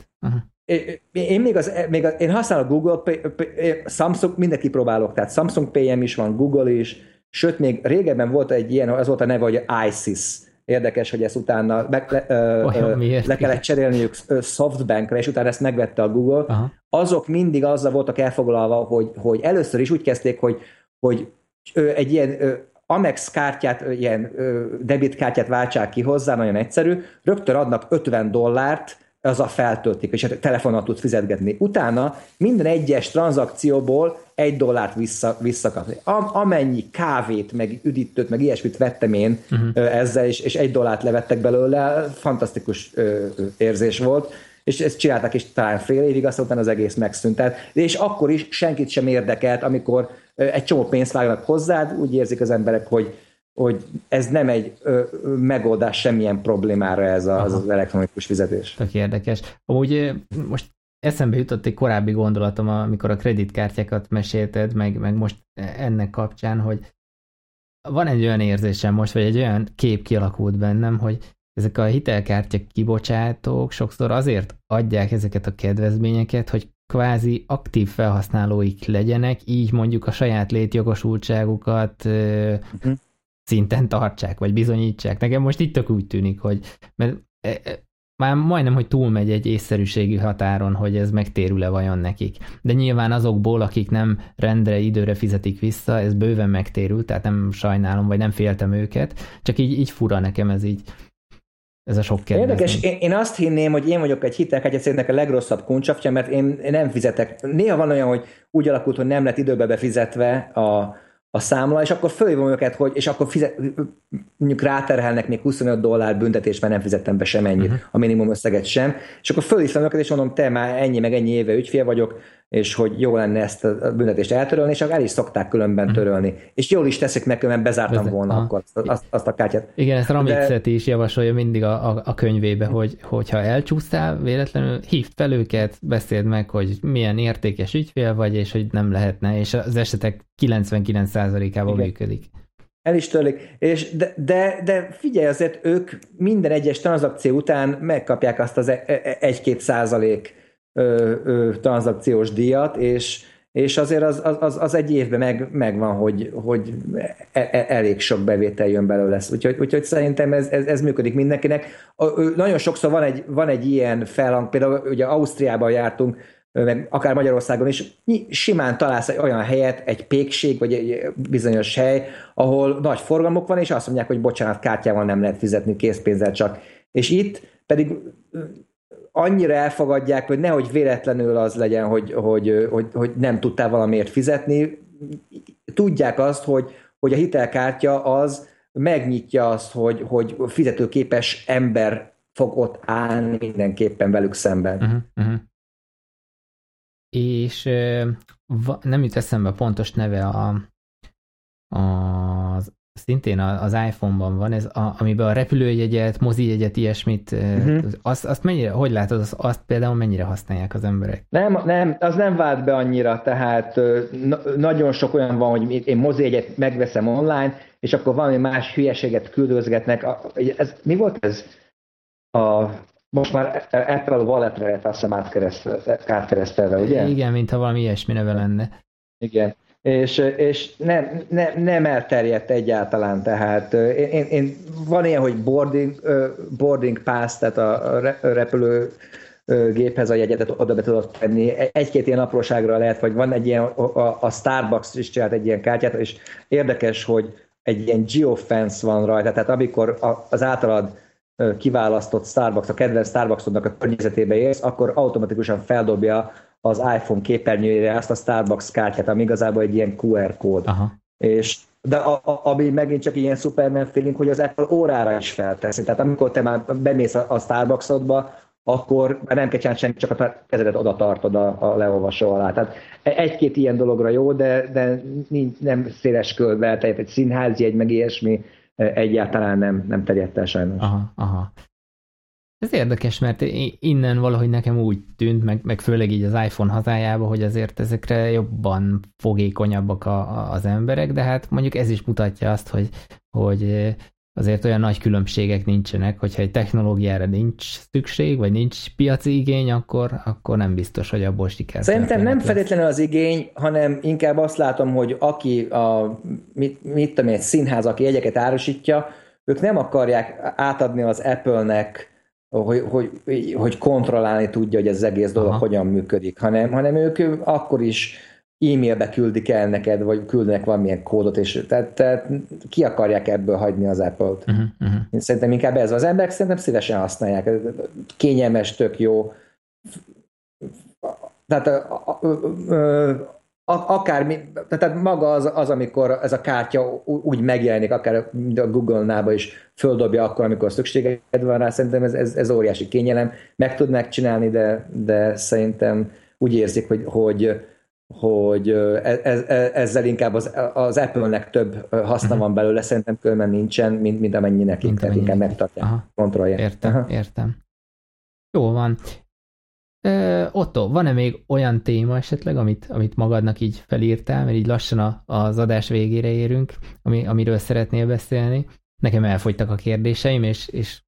Én még, az, még az, én használok Google Pay, Pay, Samsung, mindenki próbálok, tehát Samsung Pay-em is van, Google is, sőt, még régebben volt egy ilyen, az volt a neve, hogy ISIS. Érdekes, hogy ezt utána meg, le, ö, le kellett cserélniük Softbankre, és utána ezt megvette a Google. Aha. Azok mindig azzal voltak elfoglalva, hogy, hogy először is úgy kezdték, hogy, hogy egy ilyen Amex kártyát, ilyen debitkártyát váltsák ki hozzá, nagyon egyszerű, rögtön adnak 50 dollárt, az a feltöltik, és a telefonon tudsz fizetgetni. Utána minden egyes tranzakcióból egy dollárt vissza, visszakapni. Am, amennyi kávét, meg üdítőt, meg ilyesmit vettem én uh-huh. ezzel, és, és egy dollárt levettek belőle, fantasztikus ö, érzés volt, és ezt csináltak is talán fél évig, aztán az egész megszűnt. Tehát, és akkor is senkit sem érdekelt, amikor egy csomó pénzt vágnak hozzád, úgy érzik az emberek, hogy hogy ez nem egy ö, megoldás semmilyen problémára ez a, az, az elektronikus fizetés. Tök érdekes. Amúgy most eszembe jutott egy korábbi gondolatom, amikor a kreditkártyákat mesélted, meg, meg most ennek kapcsán, hogy van egy olyan érzésem most, vagy egy olyan kép kialakult bennem, hogy ezek a hitelkártya kibocsátók sokszor azért adják ezeket a kedvezményeket, hogy kvázi aktív felhasználóik legyenek, így mondjuk a saját létjogosultságukat uh-huh szinten tartsák, vagy bizonyítsák. Nekem most itt tök úgy tűnik, hogy mert e, e, már majdnem, hogy túlmegy egy észszerűségi határon, hogy ez megtérül-e vajon nekik. De nyilván azokból, akik nem rendre, időre fizetik vissza, ez bőven megtérül, tehát nem sajnálom, vagy nem féltem őket, csak így, így fura nekem ez így. Ez a sok kedvezmény. Érdekes, én, én azt hinném, hogy én vagyok egy hitelkártyacégnek a legrosszabb kuncsapja, mert én nem fizetek. Néha van olyan, hogy úgy alakult, hogy nem lett időbe befizetve a, a számla, és akkor fölhívom őket, hogy, és akkor fizet, mondjuk ráterhelnek még 25 dollár büntetést, mert nem fizettem be sem ennyit, uh-huh. a minimum összeget sem, és akkor fölhívom őket, és mondom, te már ennyi, meg ennyi éve ügyfél vagyok, és hogy jó lenne ezt a büntetést eltörölni, és el is szokták különben mhm. törölni. Uh-huh. És jól is teszik meg, mert bezártam Bezze, volna aha. akkor azt, azt, azt a kártyát. Igen, ezt Ramicet De... is javasolja mindig a, a, a könyvébe, hogy hogyha elcsúsztál véletlenül, hívd fel őket, beszéld meg, hogy milyen értékes ügyfél vagy, és hogy nem lehetne, és az esetek 99%-ában működik. El is törlik. És de, de, de figyelj, azért ők minden egyes tranzakció után megkapják azt az e- e- egy-két százalék ö, ö, tranzakciós díjat, és, és azért az, az, az egy évben meg, megvan, hogy, hogy e, e, elég sok bevétel jön belőle. Úgyhogy, úgyhogy szerintem ez, ez, ez működik mindenkinek. Nagyon sokszor van egy, van egy ilyen felhang, például ugye Ausztriában jártunk, meg akár Magyarországon is, simán találsz egy olyan helyet, egy pékség, vagy egy bizonyos hely, ahol nagy forgalmuk van, és azt mondják, hogy bocsánat, kártyával nem lehet fizetni, készpénzzel csak. És itt pedig annyira elfogadják, hogy nehogy véletlenül az legyen, hogy, hogy, hogy, hogy nem tudtál valamiért fizetni. Tudják azt, hogy, hogy a hitelkártya az megnyitja azt, hogy, hogy fizetőképes ember fog ott állni mindenképpen velük szemben. Uh-huh, uh-huh. És nem jut eszembe pontos neve a, az szintén az iPhone-ban van, ez a, amiben a repülőjegyet, mozijegyet, ilyesmit, uh-huh. azt, azt mennyire, hogy látod, azt, azt például mennyire használják az emberek? Nem, nem, az nem vált be annyira, tehát na, nagyon sok olyan van, hogy én mozijegyet megveszem online, és akkor valami más hülyeséget küldözgetnek. Ez, mi volt ez? A, most már Apple Wallet-re lehet azt hiszem átkeresztelve, ugye? Igen, mintha valami ilyesmi neve lenne. Igen és, és nem, nem, nem elterjedt egyáltalán, tehát én, én, van ilyen, hogy boarding, boarding pass, tehát a repülő géphez a jegyetet oda be tudod tenni. Egy-két ilyen apróságra lehet, vagy van egy ilyen, a, a Starbucks is csinált egy ilyen kártyát, és érdekes, hogy egy ilyen geofence van rajta, tehát amikor az általad kiválasztott Starbucks, a kedvenc Starbucksodnak a környezetébe érsz, akkor automatikusan feldobja az iPhone képernyőjére azt a Starbucks kártyát, ami igazából egy ilyen QR kód. Aha. És de a, a, ami megint csak ilyen Superman feeling, hogy az Apple órára is felteszi. Tehát amikor te már bemész a, a Starbucksodba, akkor már nem kell csinálni semmi, csak a kezedet oda tartod a, a leolvasó alá. Tehát egy-két ilyen dologra jó, de, de nincs, nem széles körbe, tehát egy színházi egy meg ilyesmi egyáltalán nem, nem terjedt el sajnos. Aha, aha. Ez érdekes, mert innen valahogy nekem úgy tűnt, meg, meg főleg így az iPhone hazájába, hogy azért ezekre jobban fogékonyabbak a, a, az emberek, de hát mondjuk ez is mutatja azt, hogy, hogy azért olyan nagy különbségek nincsenek, hogyha egy technológiára nincs szükség, vagy nincs piaci igény, akkor, akkor nem biztos, hogy abból siker. Szerintem nem lesz. feltétlenül az igény, hanem inkább azt látom, hogy aki a, mit, mit tudom egy színház, aki jegyeket árusítja, ők nem akarják átadni az Apple-nek hogy, hogy, hogy kontrollálni tudja, hogy ez egész dolog Aha. hogyan működik, hanem, hanem ők akkor is e-mailbe küldik el neked, vagy küldenek valamilyen kódot, és tehát, tehát ki akarják ebből hagyni az Apple-t. Uh-huh, uh-huh. Szerintem inkább ez az emberek szerintem szívesen használják. Kényelmes, tök jó. Tehát a, a, a, akár, tehát maga az, az, amikor ez a kártya úgy megjelenik, akár a Google-nába is földobja akkor, amikor szükséged van rá, szerintem ez, ez, ez óriási kényelem. Meg tudnák csinálni, de, de szerintem úgy érzik, hogy, hogy, hogy ez, ez, e, ezzel inkább az, az Apple-nek több haszna mhm. van belőle, szerintem különben nincsen, mint, mint amennyi nekik, tehát inkább megtartják kontrollják. Értem, Aha. értem. Jó van. Ö, Otto, van-e még olyan téma esetleg, amit, amit magadnak így felírtál, mert így lassan a, az adás végére érünk, ami, amiről szeretnél beszélni? Nekem elfogytak a kérdéseim, és, és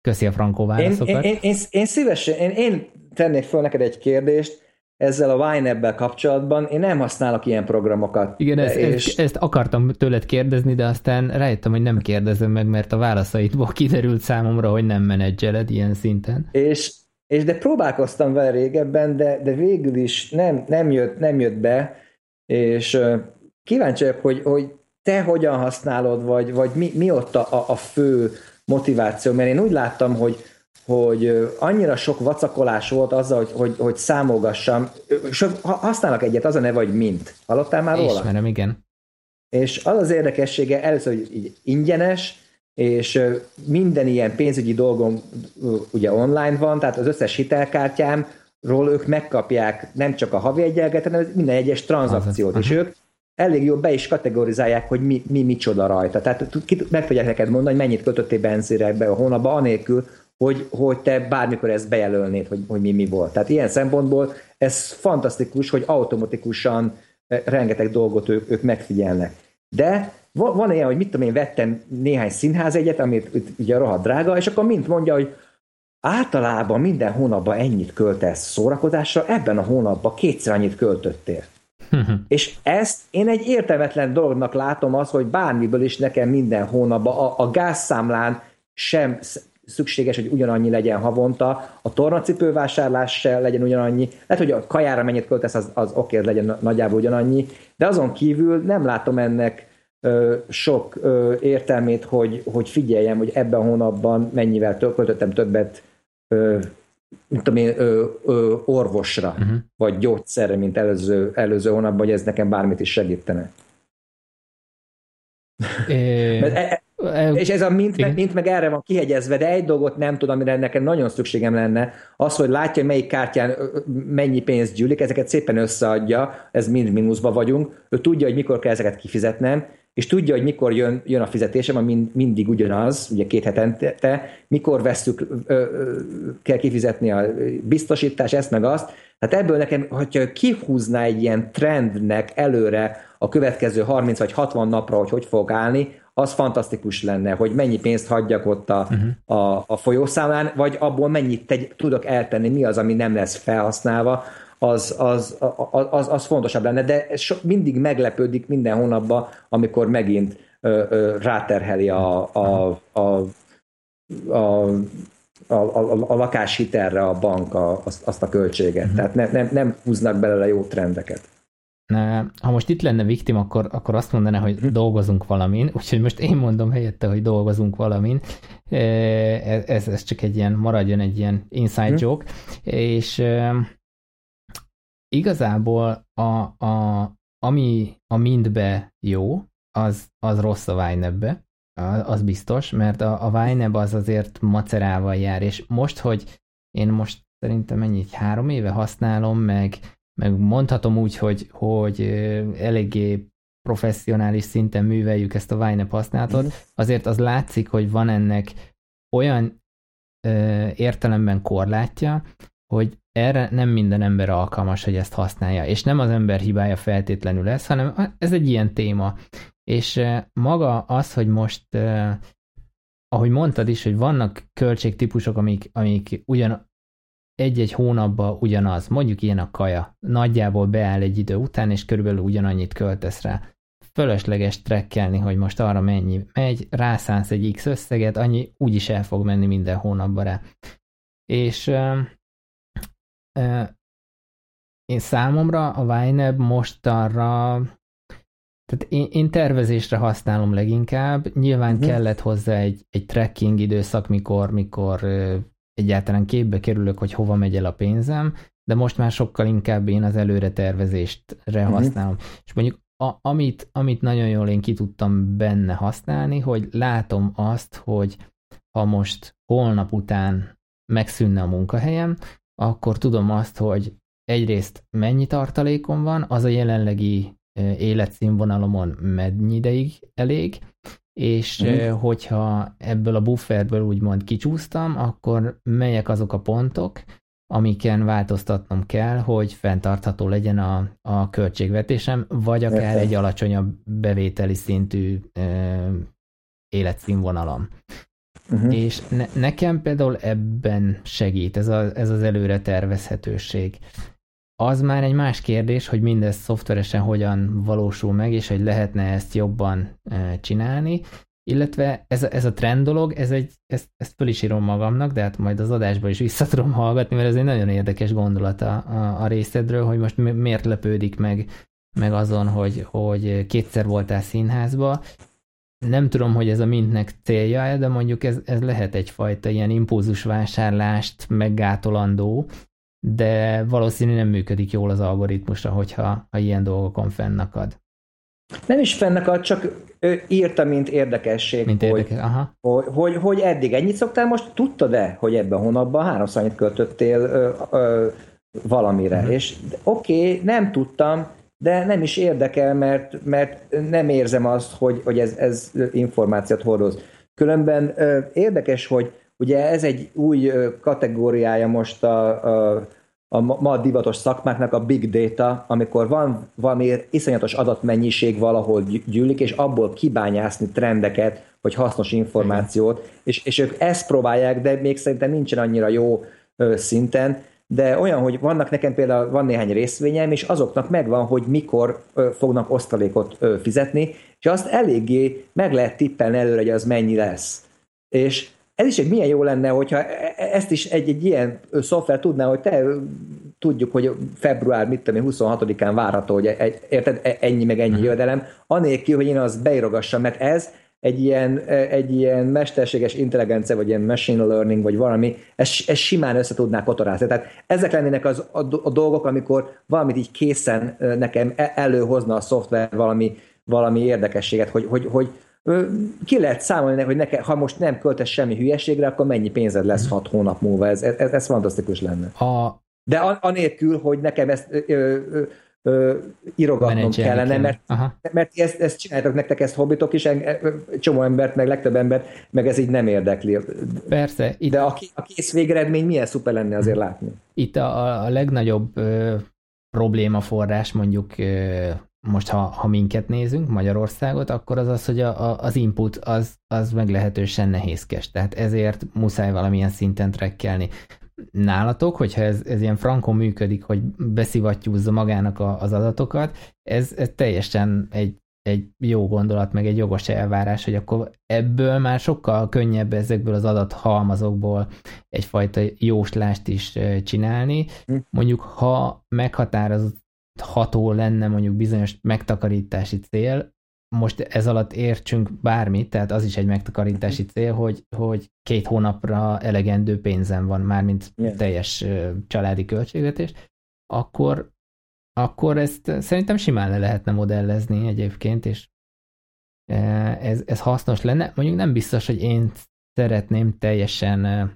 köszi a frankó válaszokat. Én, én, én, én szívesen, én, én tennék föl neked egy kérdést, ezzel a YNAB-bel kapcsolatban én nem használok ilyen programokat. Igen, ezt, és... ezt, ezt akartam tőled kérdezni, de aztán rájöttem, hogy nem kérdezem meg, mert a válaszaidból kiderült számomra, hogy nem menedzseled ilyen szinten. És és de próbálkoztam vele régebben, de, de végül is nem, nem, jött, nem jött be, és kíváncsi vagyok, hogy, hogy te hogyan használod, vagy, vagy mi, mi ott a, a fő motiváció, mert én úgy láttam, hogy, hogy annyira sok vacakolás volt azzal, hogy, hogy, hogy számolgassam. Használnak egyet, az a neve, hogy mint. Hallottál már róla? Ismerem, igen. És az az érdekessége először, hogy így ingyenes, és minden ilyen pénzügyi dolgom ugye online van, tehát az összes hitelkártyámról ők megkapják nem csak a havi egyenleget, hanem minden egyes tranzakciót, és ők elég jól be is kategorizálják, hogy mi, mi micsoda rajta. Tehát meg tudják neked mondani, hogy mennyit kötöttél benzére ebbe a hónapba, anélkül, hogy, hogy te bármikor ezt bejelölnéd, hogy, hogy mi mi volt. Tehát ilyen szempontból ez fantasztikus, hogy automatikusan rengeteg dolgot ők, ők megfigyelnek. De van, van ilyen, hogy mit tudom én, vettem néhány színház egyet, amit ugye rohadt drága, és akkor mint mondja, hogy általában minden hónapban ennyit költesz szórakozásra, ebben a hónapban kétszer annyit költöttél. (laughs) és ezt én egy értelmetlen dolognak látom az, hogy bármiből is nekem minden hónapban a, a gázszámlán sem szükséges, hogy ugyanannyi legyen havonta, a tornacipő vásárlás se legyen ugyanannyi, lehet, hogy a kajára mennyit költesz, az, az oké, legyen nagyjából ugyanannyi, de azon kívül nem látom ennek sok értelmét, hogy, hogy figyeljem, hogy ebben a hónapban mennyivel költöttem többet mint tudom én, ö, ö, orvosra, uh-huh. vagy gyógyszerre, mint előző, előző hónapban, hogy ez nekem bármit is segítene. É... (laughs) Mert e, és ez a mint meg, mint meg erre van kihegyezve, de egy dolgot nem tudom, amire nekem nagyon szükségem lenne, az, hogy látja, melyik kártyán mennyi pénzt gyűlik, ezeket szépen összeadja, ez mind mínuszba vagyunk, ő tudja, hogy mikor kell ezeket kifizetnem, és tudja, hogy mikor jön, jön a fizetésem, ami mind, mindig ugyanaz, ugye két hetente, mikor veszük, ö, ö, kell kifizetni a biztosítás, ezt meg azt. Tehát ebből nekem, hogyha kihúzná egy ilyen trendnek előre a következő 30 vagy 60 napra, hogy hogy fog állni, az fantasztikus lenne, hogy mennyi pénzt hagyjak ott a, uh-huh. a, a folyószámlán, vagy abból mennyit tegy, tudok eltenni, mi az, ami nem lesz felhasználva, az, az, az, az, az fontosabb lenne, de so, mindig meglepődik minden hónapban, amikor megint ö, ö, ráterheli a, a, a, a, a, a, a lakáshitelre a bank a, azt, azt a költséget. Uh-huh. Tehát ne, nem, nem húznak belőle jó trendeket ha most itt lenne Victim, akkor, akkor azt mondaná, hogy hm. dolgozunk valamin, úgyhogy most én mondom helyette, hogy dolgozunk valamin. Ez, ez csak egy ilyen, maradjon egy ilyen inside hm. joke, és igazából a, a, ami a mindbe jó, az, az rossz a Winebbe, az biztos, mert a, a Wineb az azért macerával jár, és most, hogy én most szerintem mennyit, három éve használom, meg meg mondhatom úgy, hogy, hogy eléggé professzionális szinten műveljük ezt a Winep használatot, mhm. azért az látszik, hogy van ennek olyan ö, értelemben korlátja, hogy erre nem minden ember alkalmas, hogy ezt használja. És nem az ember hibája feltétlenül ez, hanem ez egy ilyen téma. És maga az, hogy most, ahogy mondtad is, hogy vannak költségtípusok, amik, amik ugyan egy-egy hónapban ugyanaz, mondjuk ilyen a kaja, nagyjából beáll egy idő után, és körülbelül ugyanannyit költesz rá. Fölösleges trekkelni, hogy most arra mennyi megy, rászánsz egy X összeget, annyi úgyis el fog menni minden hónapban rá. És én számomra a Wineb most arra tehát én, én tervezésre használom leginkább, nyilván uh-huh. kellett hozzá egy, egy trekking időszak, mikor, mikor egyáltalán képbe kerülök, hogy hova megy el a pénzem, de most már sokkal inkább én az előre tervezést uh-huh. használom. És mondjuk a, amit, amit nagyon jól én ki tudtam benne használni, hogy látom azt, hogy ha most holnap után megszűnne a munkahelyem, akkor tudom azt, hogy egyrészt mennyi tartalékom van, az a jelenlegi életszínvonalomon mennyi ideig elég, és uh-huh. hogyha ebből a bufferből úgymond kicsúsztam, akkor melyek azok a pontok, amiken változtatnom kell, hogy fenntartható legyen a, a költségvetésem, vagy akár Értem. egy alacsonyabb bevételi szintű ö, életszínvonalam. Uh-huh. És ne, nekem például ebben segít ez, a, ez az előre tervezhetőség. Az már egy más kérdés, hogy mindez szoftveresen hogyan valósul meg, és hogy lehetne ezt jobban csinálni, illetve ez ez a trend dolog, ez egy, ezt, ezt föl is írom magamnak, de hát majd az adásban is vissza tudom hallgatni, mert ez egy nagyon érdekes gondolata a, a részedről, hogy most miért lepődik meg, meg azon, hogy, hogy kétszer voltál színházba. Nem tudom, hogy ez a mintnek célja de mondjuk ez, ez lehet egyfajta ilyen impulzusvásárlást meggátolandó, de valószínűleg nem működik jól az algoritmusra, hogyha ha ilyen dolgokon fennakad. Nem is fennakad, csak ő írta, mint érdekesség, mint hogy, érdekes, aha. Hogy, hogy, hogy eddig ennyit szoktál, most tudtad-e, hogy ebben a hónapban háromszor annyit költöttél ö, ö, valamire? Uh-huh. És oké, okay, nem tudtam, de nem is érdekel, mert, mert nem érzem azt, hogy, hogy ez, ez információt hordoz. Különben érdekes, hogy ugye ez egy új kategóriája most a, a, a ma divatos szakmáknak a big data, amikor van valami iszonyatos adatmennyiség valahol gyűlik, és abból kibányászni trendeket, vagy hasznos információt, és, és ők ezt próbálják, de még szerintem nincsen annyira jó szinten, de olyan, hogy vannak nekem például van néhány részvényem, és azoknak megvan, hogy mikor fognak osztalékot fizetni, és azt eléggé meg lehet tippelni előre, hogy az mennyi lesz. És ez is egy milyen jó lenne, hogyha e, e, ezt is egy, egy ilyen szoftver tudná, hogy te tudjuk, hogy február, mit tudom 26-án várható, hogy egy, érted, e, ennyi meg ennyi jövedelem, anélkül, hogy én azt beírogassam, mert ez egy ilyen, egy ilyen mesterséges intelligencia, vagy ilyen machine learning, vagy valami, ez, ez simán össze tudná kotorázni. Tehát ezek lennének az, a, a dolgok, amikor valamit így készen nekem előhozna a szoftver valami, valami érdekességet, hogy, hogy, hogy ki lehet számolni, hogy neke, ha most nem költesz semmi hülyeségre, akkor mennyi pénzed lesz hat hónap múlva. Ez, ez, ez fantasztikus lenne. A... De anélkül, hogy nekem ezt ö, ö, ö, írogatnom kellene, mert, mert ezt, ezt csináltak nektek, ezt hobbitok is, csomó embert, meg legtöbb embert, meg ez így nem érdekli. Persze. Itt... De a, a kész végeredmény milyen szuper lenne azért látni. Itt a, a legnagyobb ö, problémaforrás mondjuk ö, most ha, ha minket nézünk, Magyarországot, akkor az az, hogy a, a, az input az, az meglehetősen nehézkes, tehát ezért muszáj valamilyen szinten trekkelni. Nálatok, hogyha ez, ez ilyen frankon működik, hogy beszivattyúzza magának a, az adatokat, ez, ez teljesen egy, egy jó gondolat, meg egy jogos elvárás, hogy akkor ebből már sokkal könnyebb ezekből az adathalmazokból egyfajta jóslást is csinálni. Hm. Mondjuk, ha meghatározott ható lenne mondjuk bizonyos megtakarítási cél, most ez alatt értsünk bármit, tehát az is egy megtakarítási cél, hogy, hogy két hónapra elegendő pénzem van, mármint yeah. teljes családi költségvetés, akkor, akkor ezt szerintem simán le lehetne modellezni egyébként, és ez, ez hasznos lenne. Mondjuk nem biztos, hogy én szeretném teljesen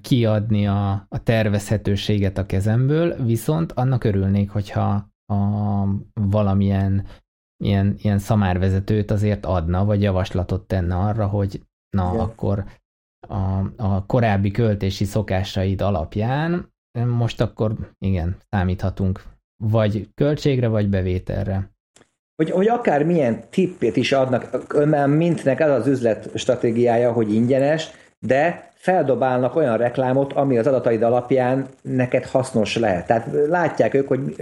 kiadni a, a tervezhetőséget a kezemből, viszont annak örülnék, hogyha a, valamilyen ilyen, ilyen szamárvezetőt azért adna, vagy javaslatot tenne arra, hogy na, Igen. akkor a, a korábbi költési szokásaid alapján most akkor igen, számíthatunk vagy költségre, vagy bevételre. Hogy, hogy akár milyen tippét is adnak, mert mintnek ez az üzlet stratégiája, hogy ingyenes, de feldobálnak olyan reklámot, ami az adataid alapján neked hasznos lehet. Tehát látják ők, hogy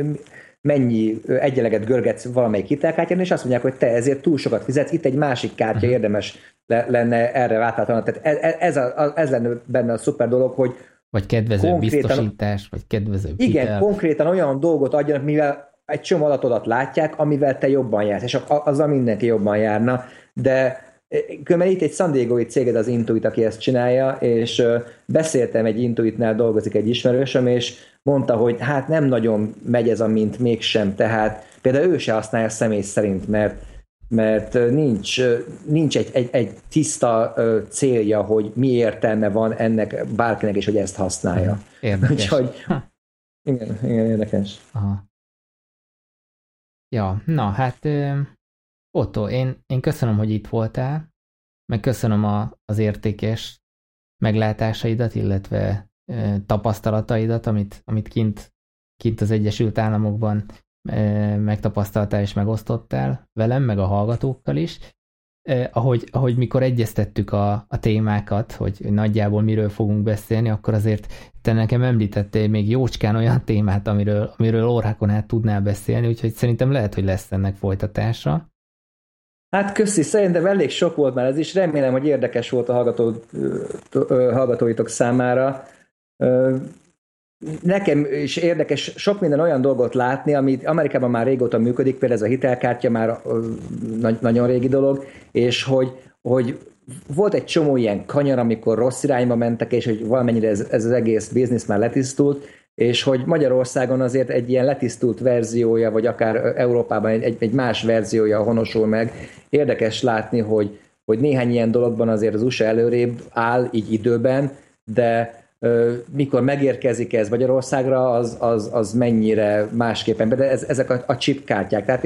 mennyi egyeleget görgetsz valamelyik hitelkártyán, és azt mondják, hogy te ezért túl sokat fizetsz, itt egy másik kártya uh-huh. érdemes le, lenne erre váltáltanak. Tehát ez, e, ez, a, ez lenne benne a szuper dolog, hogy vagy kedvező biztosítás, vagy kedvező Igen, hitel. konkrétan olyan dolgot adjanak, mivel egy csomó adatodat látják, amivel te jobban jársz, és azzal mindenki jobban járna, de Különben itt egy San Diego-i céged az Intuit, aki ezt csinálja, és beszéltem egy Intuitnál, dolgozik egy ismerősöm, és mondta, hogy hát nem nagyon megy ez a mint mégsem, tehát például ő se használja személy szerint, mert mert nincs, nincs egy, egy, egy tiszta célja, hogy mi értelme van ennek bárkinek, és hogy ezt használja. Érdekes. Úgyhogy, igen, igen, érdekes. Aha. Ja, na hát Otto, én, én köszönöm, hogy itt voltál, meg köszönöm a, az értékes meglátásaidat, illetve tapasztalataidat, amit, amit kint, kint az Egyesült Államokban megtapasztaltál és megosztottál velem, meg a hallgatókkal is. Ahogy, ahogy mikor egyeztettük a, a témákat, hogy nagyjából miről fogunk beszélni, akkor azért te nekem említettél még jócskán olyan témát, amiről, amiről órákon át tudnál beszélni, úgyhogy szerintem lehet, hogy lesz ennek folytatása. Hát köszi, szerintem elég sok volt már ez is, remélem, hogy érdekes volt a hallgató, hallgatóitok számára. Nekem is érdekes sok minden olyan dolgot látni, amit Amerikában már régóta működik, például ez a hitelkártya már nagyon régi dolog, és hogy, hogy volt egy csomó ilyen kanyar, amikor rossz irányba mentek, és hogy valamennyire ez, ez az egész biznisz már letisztult, és hogy Magyarországon azért egy ilyen letisztult verziója, vagy akár Európában egy, egy más verziója honosul meg. Érdekes látni, hogy, hogy néhány ilyen dologban azért az USA előrébb áll így időben, de mikor megérkezik ez Magyarországra, az, az, az mennyire másképpen, de ez, ezek a, a chip kártyák, tehát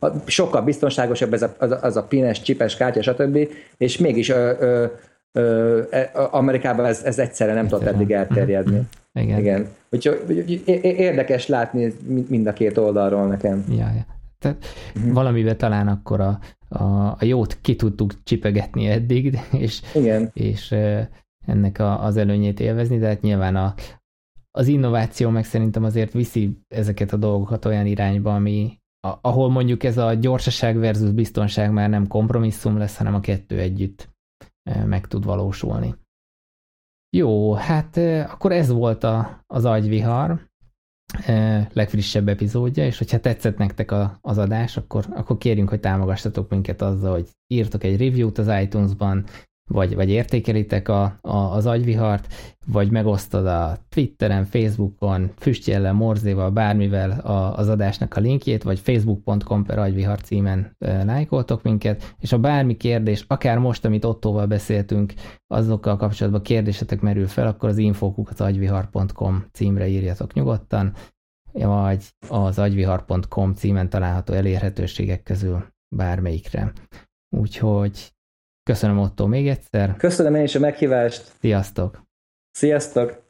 a, a, sokkal biztonságosabb ez a, az, az a pines, csipes kártya, stb., és mégis ö, ö, ö, e, Amerikában ez, ez egyszerre nem tudott eddig elterjedni. Igen. Igen. Úgyhogy érdekes látni mind a két oldalról nekem. Ja, ja. Tehát uh-huh. valamiben talán akkor a, a, a jót ki tudtuk csipegetni eddig, és, Igen. és ennek a, az előnyét élvezni, de hát nyilván a, az innováció meg szerintem azért viszi ezeket a dolgokat olyan irányba, ami, a, ahol mondjuk ez a gyorsaság versus biztonság már nem kompromisszum lesz, hanem a kettő együtt meg tud valósulni. Jó, hát akkor ez volt a, az agyvihar legfrissebb epizódja, és hogyha tetszett nektek a, az adás, akkor, akkor kérjünk, hogy támogassatok minket azzal, hogy írtok egy review-t az iTunes-ban, vagy, vagy értékelitek a, a, az agyvihart, vagy megosztod a Twitteren, Facebookon, füstjellel, morzéval, bármivel a, az adásnak a linkjét, vagy facebook.com per agyvihar címen e, lájkoltok minket, és ha bármi kérdés, akár most, amit Ottóval beszéltünk, azokkal kapcsolatban kérdésetek merül fel, akkor az infókukat agyvihar.com címre írjatok nyugodtan, vagy az agyvihar.com címen található elérhetőségek közül bármelyikre. Úgyhogy Köszönöm Otto még egyszer. Köszönöm én is a meghívást. Sziasztok. Sziasztok.